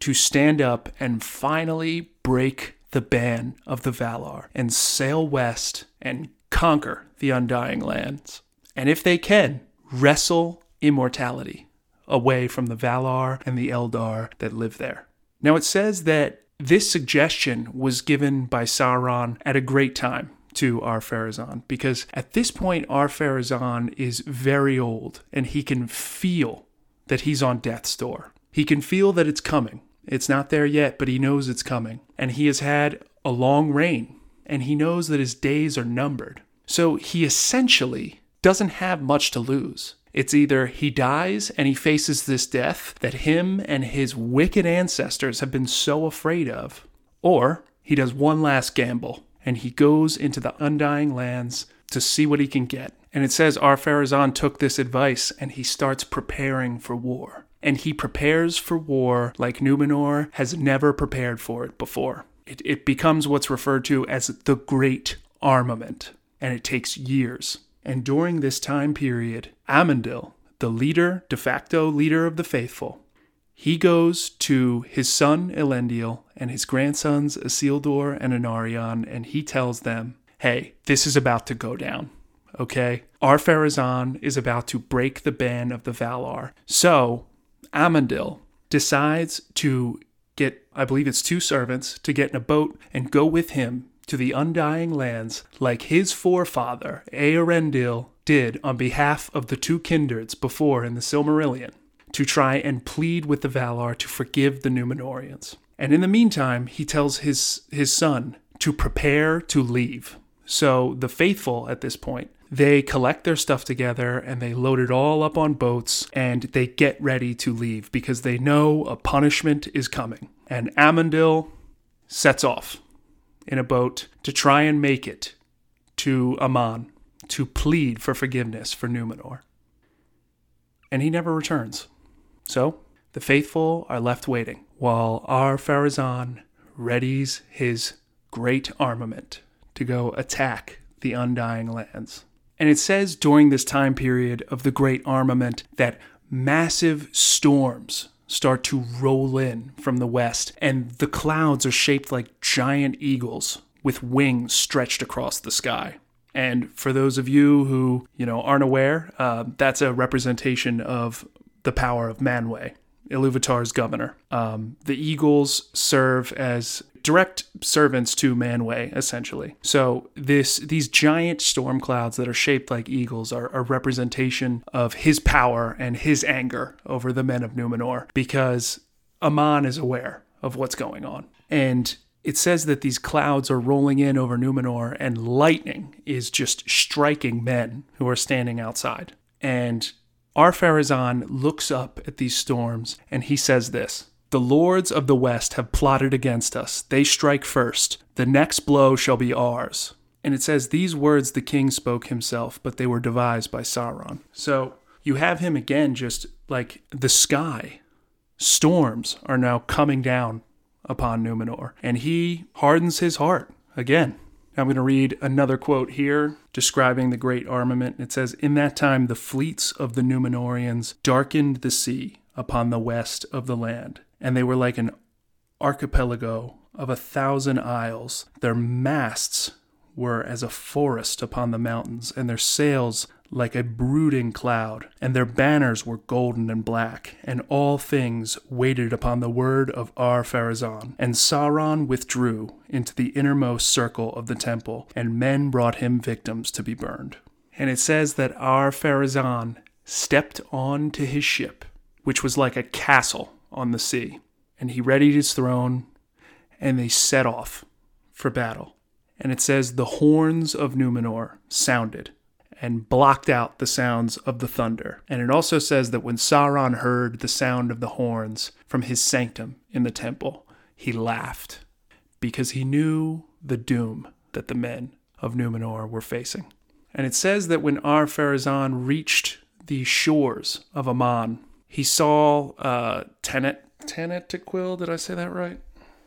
to stand up and finally break the ban of the Valar and sail west and conquer the Undying Lands. And if they can, wrestle immortality away from the Valar and the Eldar that live there. Now it says that this suggestion was given by Sauron at a great time to Ar-Pharazôn because at this point Ar-Pharazôn is very old and he can feel that he's on death's door. He can feel that it's coming. It's not there yet, but he knows it's coming. And he has had a long reign and he knows that his days are numbered. So he essentially doesn't have much to lose. It's either he dies and he faces this death that him and his wicked ancestors have been so afraid of, or he does one last gamble and he goes into the undying lands to see what he can get. And it says Ar-Pharazôn took this advice and he starts preparing for war. And he prepares for war like Numenor has never prepared for it before. It, it becomes what's referred to as the Great Armament, and it takes years. And during this time period, Amandil, the leader, de facto leader of the faithful, he goes to his son Elendil and his grandsons Isildur and Anarion, and he tells them, hey, this is about to go down. Okay? Ar-Pharazôn is about to break the ban of the Valar. So, Amandil decides to get, I believe it's two servants, to get in a boat and go with him to the Undying Lands like his forefather, Eärendil, did on behalf of the two kindreds before in the Silmarillion to try and plead with the Valar to forgive the Numenorians. And in the meantime, he tells his, his son to prepare to leave. So the faithful at this point, they collect their stuff together and they load it all up on boats and they get ready to leave because they know a punishment is coming. And Amandil sets off in a boat to try and make it to Aman to plead for forgiveness for Numenor. And he never returns. So the faithful are left waiting while Ar-Pharazôn readies his great armament to go attack the Undying Lands. And it says during this time period of the Great Armament that massive storms start to roll in from the west, and the clouds are shaped like giant eagles with wings stretched across the sky. And for those of you who, you know, aren't aware, uh, that's a representation of the power of Manwë. Iluvatar's governor. Um, the eagles serve as direct servants to Manwë, essentially. So this these giant storm clouds that are shaped like eagles are a representation of his power and his anger over the men of Numenor, because Aman is aware of what's going on. And it says that these clouds are rolling in over Numenor and lightning is just striking men who are standing outside. And Ar-Pharazôn looks up at these storms and he says this The lords of the west have plotted against us. They strike first. The next blow shall be ours. And it says, These words the king spoke himself, but they were devised by Sauron. So you have him again, just like the sky. Storms are now coming down upon Numenor, and he hardens his heart again. I'm going to read another quote here describing the great armament. It says, In that time, the fleets of the Numenorians darkened the sea upon the west of the land, and they were like an archipelago of a thousand isles. Their masts were as a forest upon the mountains, and their sails like a brooding cloud, and their banners were golden and black, and all things waited upon the word of Ar-Pharazôn. And Sauron withdrew into the innermost circle of the temple, and men brought him victims to be burned. And it says that Ar-Pharazôn stepped on to his ship, which was like a castle on the sea, and he readied his throne, and they set off for battle. And it says the horns of Numenor sounded and blocked out the sounds of the thunder. And it also says that when Sauron heard the sound of the horns from his sanctum in the temple, he laughed because he knew the doom that the men of Numenor were facing. And it says that when Ar-Pharazôn reached the shores of Aman, he saw uh, Tenet, Taniquetil, did I say that right?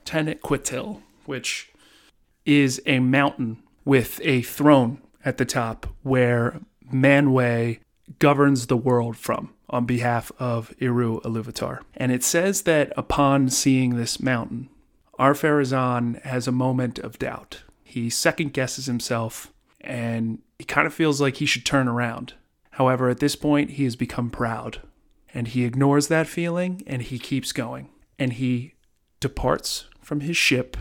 Taniquetil, which is a mountain with a throne at the top where Manwë governs the world from on behalf of Eru Iluvatar. And it says that upon seeing this mountain, Ar-Pharazôn has a moment of doubt. He second guesses himself and he kind of feels like he should turn around. However, at this point, he has become proud and he ignores that feeling and he keeps going. And he departs from his ship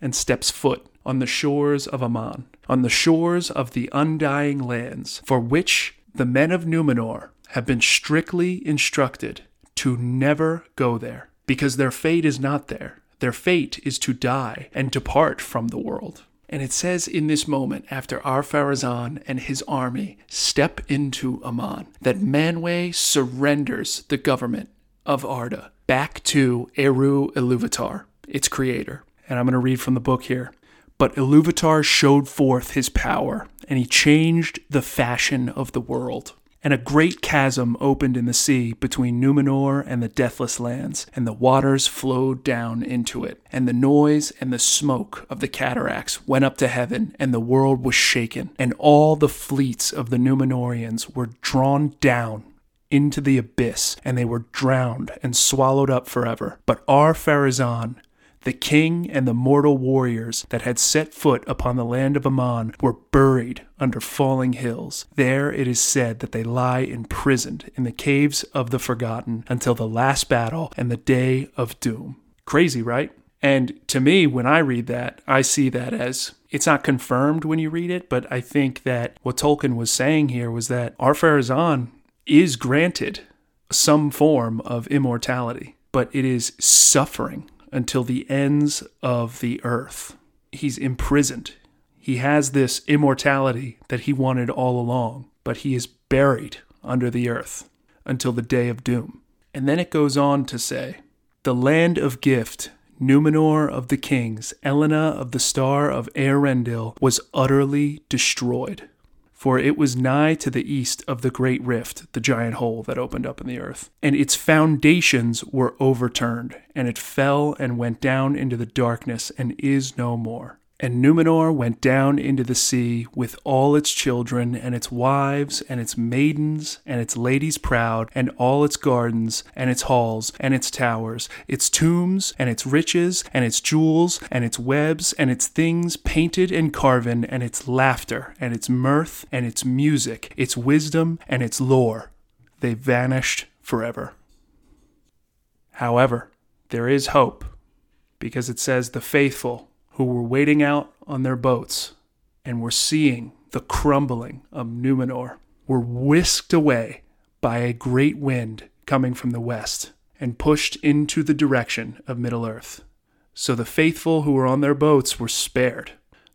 and steps foot on the shores of Aman, on the shores of the undying lands, for which the men of Numenor have been strictly instructed to never go there, because their fate is not there. Their fate is to die and depart from the world. And it says in this moment, after Ar-Pharazôn and his army step into Aman, that Manwë surrenders the government of Arda back to Eru Iluvatar, its creator. And I'm going to read from the book here. But Iluvatar showed forth his power, and he changed the fashion of the world. And a great chasm opened in the sea between Numenor and the Deathless Lands, and the waters flowed down into it. And the noise and the smoke of the cataracts went up to heaven, and the world was shaken. And all the fleets of the Numenorians were drawn down into the abyss, and they were drowned and swallowed up forever. But Ar-Pharazôn the king and the mortal warriors that had set foot upon the land of Aman were buried under falling hills. There it is said that they lie imprisoned in the caves of the forgotten until the last battle and the day of doom. Crazy, right? And to me, when I read that, I see that as it's not confirmed when you read it, but I think that what Tolkien was saying here was that Ar-Pharazôn is granted some form of immortality, but it is suffering until the ends of the earth. He's imprisoned. He has this immortality that he wanted all along, but he is buried under the earth until the day of doom. And then it goes on to say, The land of gift, Numenor of the kings, Elenna of the star of Eärendil, was utterly destroyed for it was nigh to the east of the great rift, the giant hole that opened up in the earth. And its foundations were overturned, and it fell and went down into the darkness, and is no more. And Numenor went down into the sea with all its children, and its wives, and its maidens, and its ladies proud, and all its gardens, and its halls, and its towers, its tombs, and its riches, and its jewels, and its webs, and its things painted and carven, and its laughter, and its mirth, and its music, its wisdom, and its lore. They vanished forever. However, there is hope because it says the faithful who were waiting out on their boats and were seeing the crumbling of Numenor were whisked away by a great wind coming from the west and pushed into the direction of Middle Earth. So the faithful who were on their boats were spared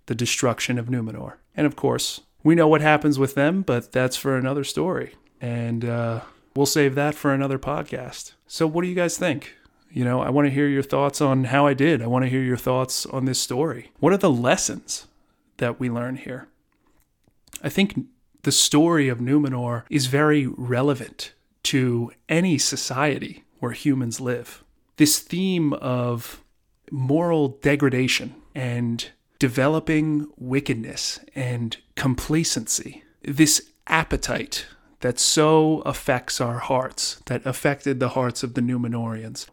the destruction of Numenor. And of course, we know what happens with them, but that's for another story. And uh, we'll save that for another podcast. So, what do you guys think? You know, I want to hear your thoughts on how I did. I want to hear your thoughts on this story. What are the lessons that we learn here? I think the story of Numenor is very relevant to any society where humans live. This theme of moral degradation and developing wickedness and complacency, this appetite that so affects our hearts, that affected the hearts of the Numenorians.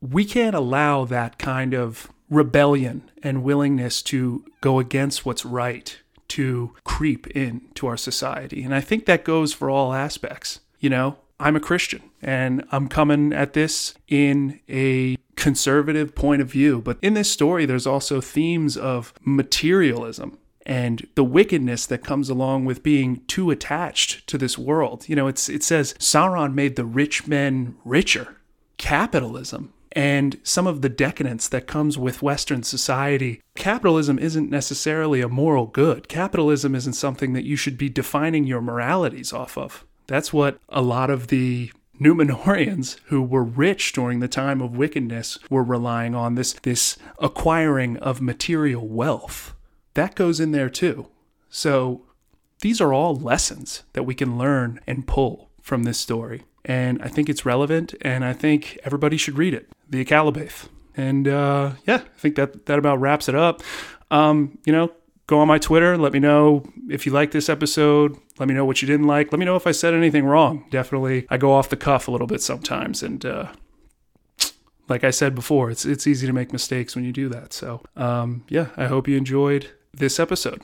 We can't allow that kind of rebellion and willingness to go against what's right to creep into our society. And I think that goes for all aspects. You know, I'm a Christian and I'm coming at this in a conservative point of view. But in this story, there's also themes of materialism and the wickedness that comes along with being too attached to this world. You know, it's it says Sauron made the rich men richer. Capitalism and some of the decadence that comes with Western society. Capitalism isn't necessarily a moral good. Capitalism isn't something that you should be defining your moralities off of. That's what a lot of the Numenorians who were rich during the time of wickedness were relying on this this acquiring of material wealth. That goes in there too. So these are all lessons that we can learn and pull from this story. And I think it's relevant and I think everybody should read it. The Akallabêth. And uh, yeah, I think that that about wraps it up. Um, you know, go on my Twitter. Let me know if you like this episode. Let me know what you didn't like. Let me know if I said anything wrong. Definitely, I go off the cuff a little bit sometimes, and uh, like I said before, it's it's easy to make mistakes when you do that. So, um, yeah, I hope you enjoyed this episode.